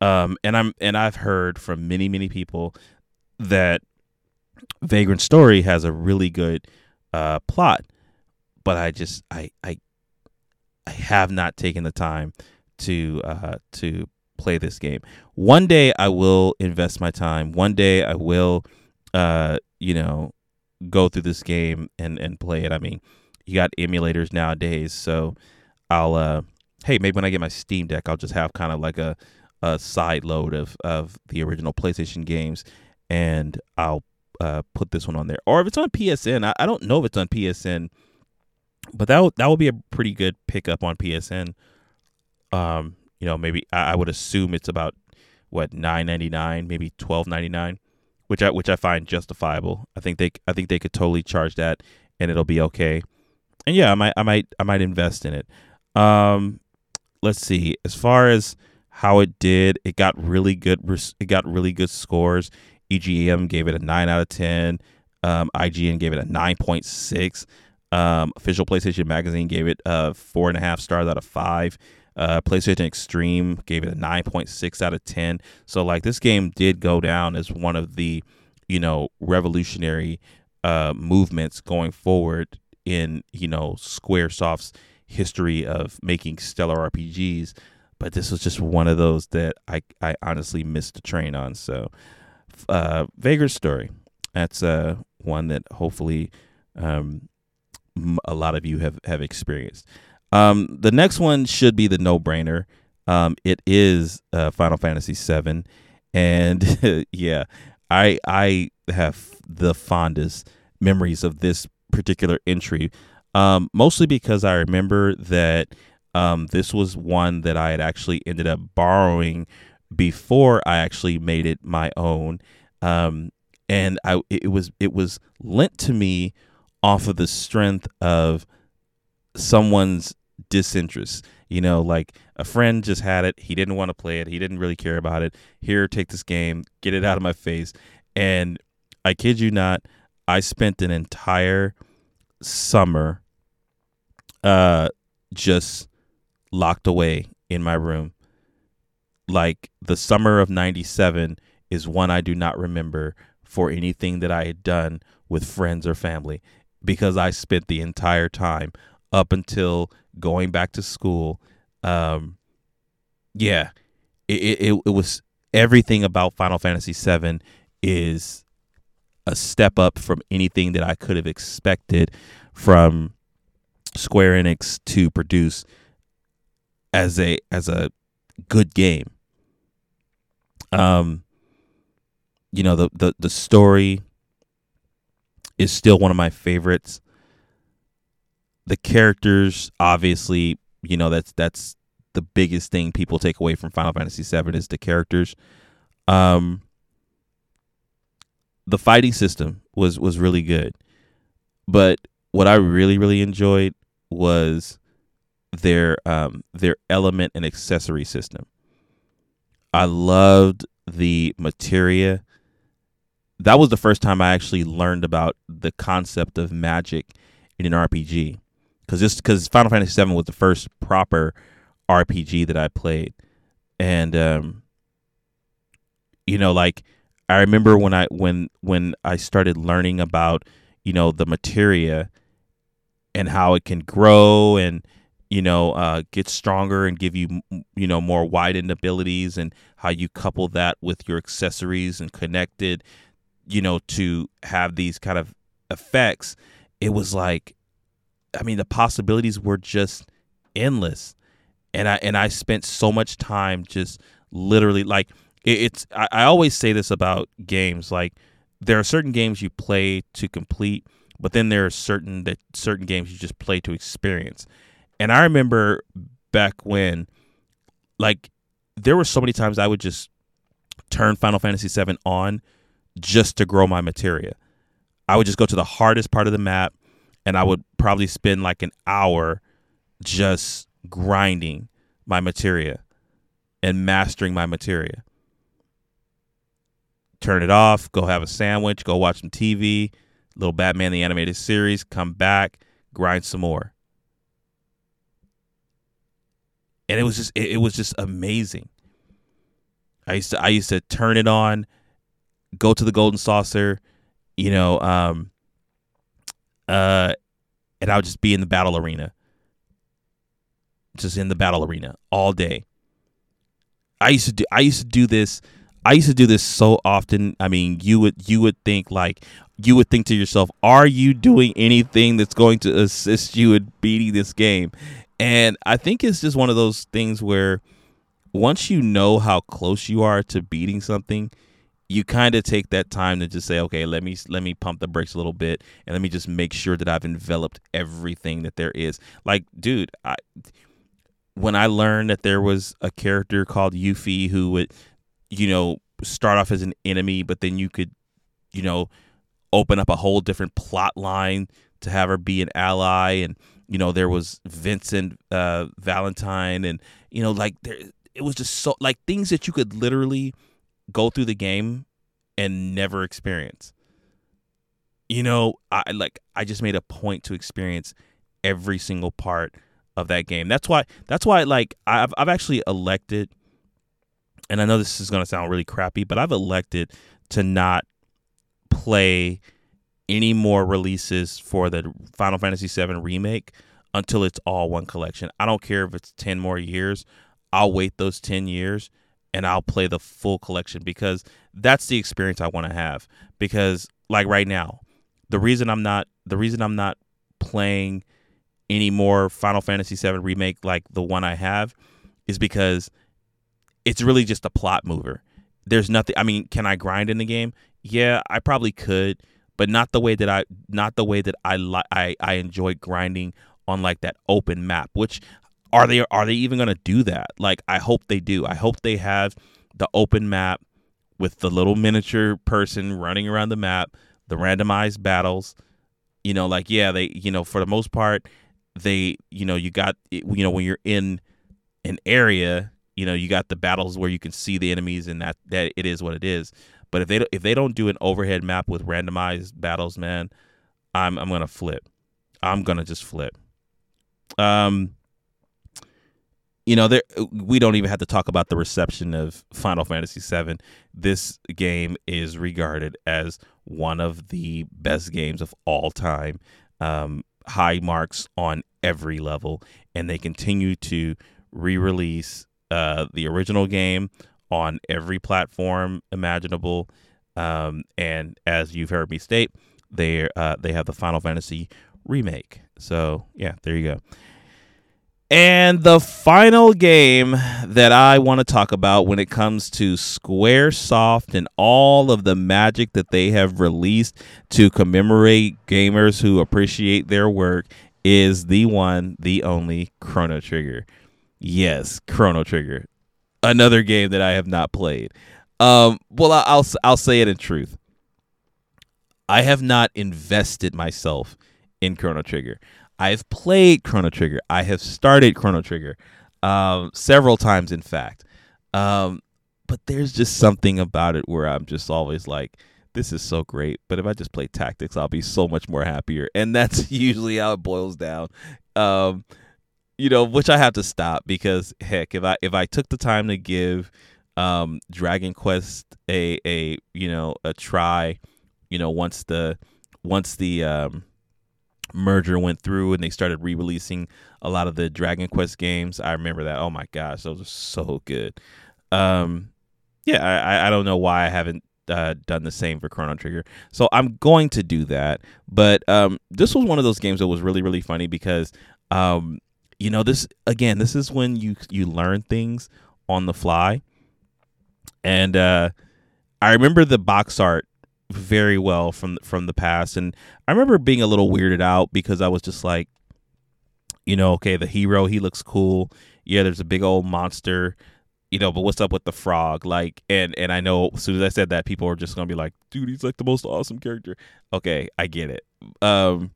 Um, and I'm and I've heard from many many people that Vagrant Story has a really good uh, plot, but I just I I I have not taken the time to uh, to play this game. One day I will invest my time. One day I will, uh, you know, go through this game and and play it. I mean, you got emulators nowadays, so I'll uh, hey maybe when I get my Steam Deck, I'll just have kind of like a a side load of of the original PlayStation games, and I'll uh, put this one on there. Or if it's on PSN, I, I don't know if it's on PSN but that that would be a pretty good pickup on PSN. Um, you know, maybe I, I would assume it's about what nine ninety nine, maybe twelve ninety nine, which I which I find justifiable. I think they I think they could totally charge that, and it'll be okay. And yeah, I might I might I might invest in it. Um, let's see. As far as how it did, it got really good. It got really good scores. EGM gave it a nine out of ten. Um, IGN gave it a nine point six. Um, official PlayStation Magazine gave it uh, four and a half stars out of five. Uh, PlayStation Extreme gave it a 9.6 out of 10. So, like, this game did go down as one of the, you know, revolutionary uh, movements going forward in, you know, Squaresoft's history of making stellar RPGs. But this was just one of those that I, I honestly missed the train on. So, uh, Vagrant Story. That's uh, one that hopefully um, a lot of you have have experienced. Um, the next one should be the no brainer. Um, it is uh, Final Fantasy VII, and yeah, I I have the fondest memories of this particular entry, um, mostly because I remember that um, this was one that I had actually ended up borrowing before I actually made it my own, um, and I it was it was lent to me off of the strength of someone's disinterest. You know, like a friend just had it. He didn't want to play it. He didn't really care about it. Here, take this game, get it out of my face. And I kid you not, I spent an entire summer uh just locked away in my room. Like the summer of 97 is one I do not remember for anything that I had done with friends or family because I spent the entire time up until going back to school. Um, yeah, it, it, it was everything about Final Fantasy VII is a step up from anything that I could have expected from Square Enix to produce as a as a good game. Um, you know the the the story is still one of my favorites. The characters, obviously, you know that's that's the biggest thing people take away from Final Fantasy VII is the characters. Um, the fighting system was was really good, but what I really really enjoyed was their um their element and accessory system. I loved the materia that was the first time I actually learned about the concept of magic in an RPG. Because this because Final Fantasy VII was the first proper RPG that I played, and um, you know, like I remember when I when when I started learning about you know the materia and how it can grow and you know uh, get stronger and give you you know more widened abilities and how you couple that with your accessories and connected you know, to have these kind of effects, it was like, I mean, the possibilities were just endless. And I and I spent so much time just literally like it, it's. I, I always say this about games. Like there are certain games you play to complete, but then there are certain that certain games you just play to experience. And I remember back when, like, there were so many times I would just turn Final Fantasy VII on just to grow my materia. I would just go to the hardest part of the map and I would probably spend like an hour just grinding my materia and mastering my materia. Turn it off, go have a sandwich, go watch some TV, little Batman the animated series, come back, grind some more. And it was just it, it was just amazing. I used to I used to turn it on, go to the golden saucer, you know, um uh and I would just be in the battle arena. Just in the battle arena all day. I used to do I used to do this I used to do this so often. I mean, you would you would think like you would think to yourself, are you doing anything that's going to assist you in beating this game? And I think it's just one of those things where once you know how close you are to beating something, you kind of take that time to just say, okay, let me let me pump the brakes a little bit and let me just make sure that I've enveloped everything that there is. Like, dude, I when I learned that there was a character called Yuffie who would, you know, start off as an enemy, but then you could, you know, open up a whole different plot line to have her be an ally and you know there was Vincent uh, Valentine and you know like there it was just so like things that you could literally go through the game and never experience. You know, I like I just made a point to experience every single part of that game. That's why that's why like I've I've actually elected and I know this is going to sound really crappy, but I've elected to not play any more releases for the Final Fantasy VII remake until it's all one collection. I don't care if it's 10 more years. I'll wait those 10 years and I'll play the full collection because that's the experience I want to have because like right now, the reason I'm not the reason I'm not playing any more Final Fantasy VII remake like the one I have is because it's really just a plot mover. There's nothing I mean, can I grind in the game? Yeah, I probably could, but not the way that I not the way that I li- I I enjoy grinding on like that open map, which are they are they even going to do that? Like I hope they do. I hope they have the open map with the little miniature person running around the map, the randomized battles. You know, like yeah, they you know for the most part they you know you got you know when you're in an area you know you got the battles where you can see the enemies and that that it is what it is but if they if they don't do an overhead map with randomized battles man i'm i'm gonna flip i'm gonna just flip um you know there we don't even have to talk about the reception of final fantasy 7 this game is regarded as one of the best games of all time um, high marks on every level and they continue to re-release uh, the original game on every platform imaginable. Um, and as you've heard me state, they uh, they have the Final Fantasy remake. So yeah, there you go. And the final game that I want to talk about when it comes to Squaresoft and all of the magic that they have released to commemorate gamers who appreciate their work is the one, the only Chrono Trigger. Yes, Chrono Trigger. Another game that I have not played. Um, well, I'll I'll say it in truth. I have not invested myself in Chrono Trigger. I've played Chrono Trigger. I have started Chrono Trigger um, several times, in fact. Um, but there's just something about it where I'm just always like, this is so great. But if I just play tactics, I'll be so much more happier. And that's usually how it boils down. Um, you know, which I have to stop because heck, if I if I took the time to give um, Dragon Quest a a you know a try, you know, once the once the um, merger went through and they started re-releasing a lot of the Dragon Quest games, I remember that. Oh my gosh, those are so good. Um, yeah, I I don't know why I haven't uh, done the same for Chrono Trigger. So I'm going to do that. But um, this was one of those games that was really, really funny because um, you know this again this is when you you learn things on the fly and uh i remember the box art very well from from the past and i remember being a little weirded out because i was just like you know okay the hero he looks cool yeah there's a big old monster you know, but what's up with the frog? Like, and and I know as soon as I said that, people are just gonna be like, dude, he's like the most awesome character. Okay, I get it. Um,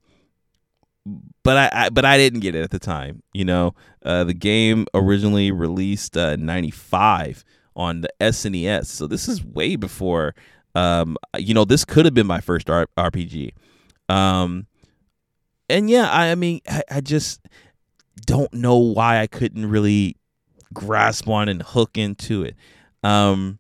but I, I but I didn't get it at the time. You know, uh, the game originally released uh, '95 on the SNES, so this is way before. Um, you know, this could have been my first R- RPG. Um, and yeah, I, I mean, I, I just don't know why I couldn't really grasp on and hook into it. Um,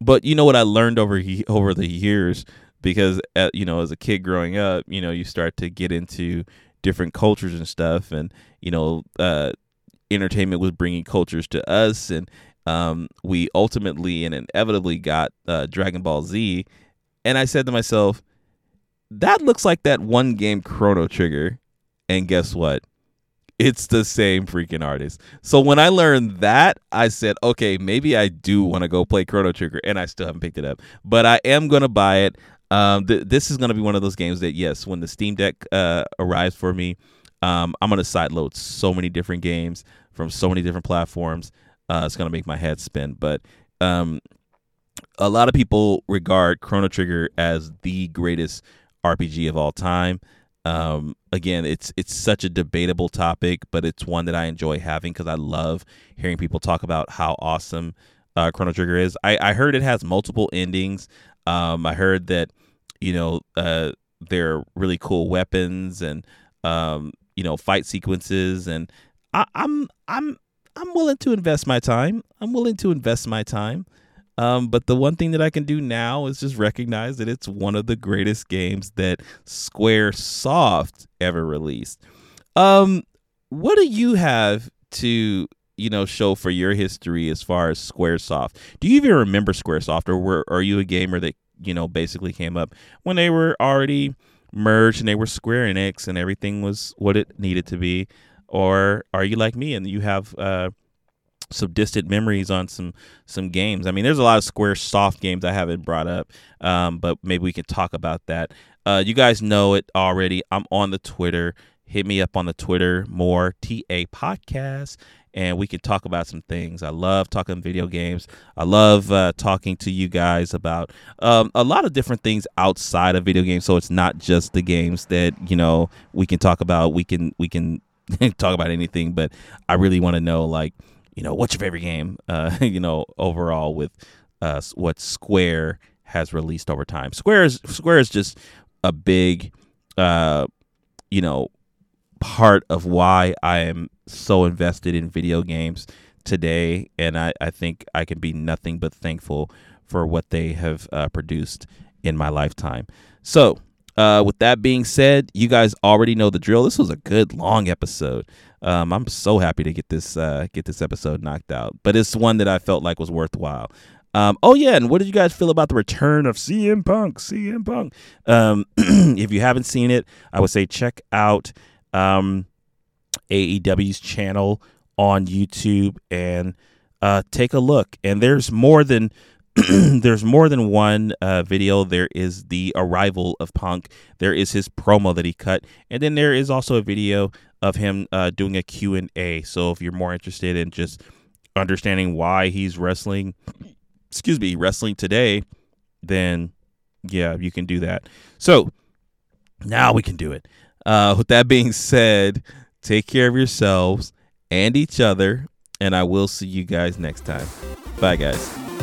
but you know what I learned over over the years because uh, you know as a kid growing up, you know you start to get into different cultures and stuff, and you know uh, entertainment was bringing cultures to us, and um, we ultimately and inevitably got uh, Dragon Ball Z, and I said to myself, that looks like that one game Chrono Trigger, and guess what? it's the same freaking artist. So when I learned that, I said, okay, maybe I do want to go play Chrono Trigger, and I still haven't picked it up, but I am gonna buy it. Um, th- this is gonna be one of those games that, yes, when the Steam Deck uh, arrives for me, um, I'm gonna sideload so many different games from so many different platforms. Uh, it's gonna make my head spin, but um, a lot of people regard Chrono Trigger as the greatest RPG of all time. Um, again, it's it's such a debatable topic, but it's one that I enjoy having because I love hearing people talk about how awesome uh, Chrono Trigger is. I, I heard it has multiple endings. Um, I heard that you know uh, there are really cool weapons and um, you know fight sequences, and I, I'm I'm I'm willing to invest my time. I'm willing to invest my time. Um, but the one thing that I can do now is just recognize that it's one of the greatest games that Squaresoft ever released. Um, what do you have to you know show for your history as far as Squaresoft? Do you even remember Squaresoft, or were are you a gamer that you know basically came up when they were already merged and they were Square Enix and everything was what it needed to be? Or are you like me and you have uh, some distant memories on some some games. I mean, there's a lot of Squaresoft games I haven't brought up, um, but maybe we can talk about that. Uh, you guys know it already. I'm on the Twitter. Hit me up on the Twitter more TA podcast, and we can talk about some things. I love talking video games. I love uh, talking to you guys about um, a lot of different things outside of video games. So it's not just the games that you know we can talk about. We can we can talk about anything, but I really want to know like you know, what's your favorite game? Uh, you know, overall with uh, what Square has released over time. Square is Square is just a big, uh, you know, part of why I am so invested in video games today, and I, I think I can be nothing but thankful for what they have uh, produced in my lifetime. So, uh, with that being said, you guys already know the drill. This was a good long episode. Um, I'm so happy to get this uh, get this episode knocked out, but it's one that I felt like was worthwhile. Um, oh yeah, and what did you guys feel about the return of CM Punk? CM Punk. Um, if you haven't seen it, I would say check out um, AEW's channel on YouTube and uh, take a look. And there's more than there's more than one uh, video. There is the arrival of Punk. There is his promo that he cut, and then there is also a video of him uh, doing a Q&A. So if you're more interested in just understanding why he's wrestling, excuse me, wrestling today, then yeah, you can do that. So now we can do it. Uh, with that being said, take care of yourselves and each other, and I will see you guys next time. Bye, guys.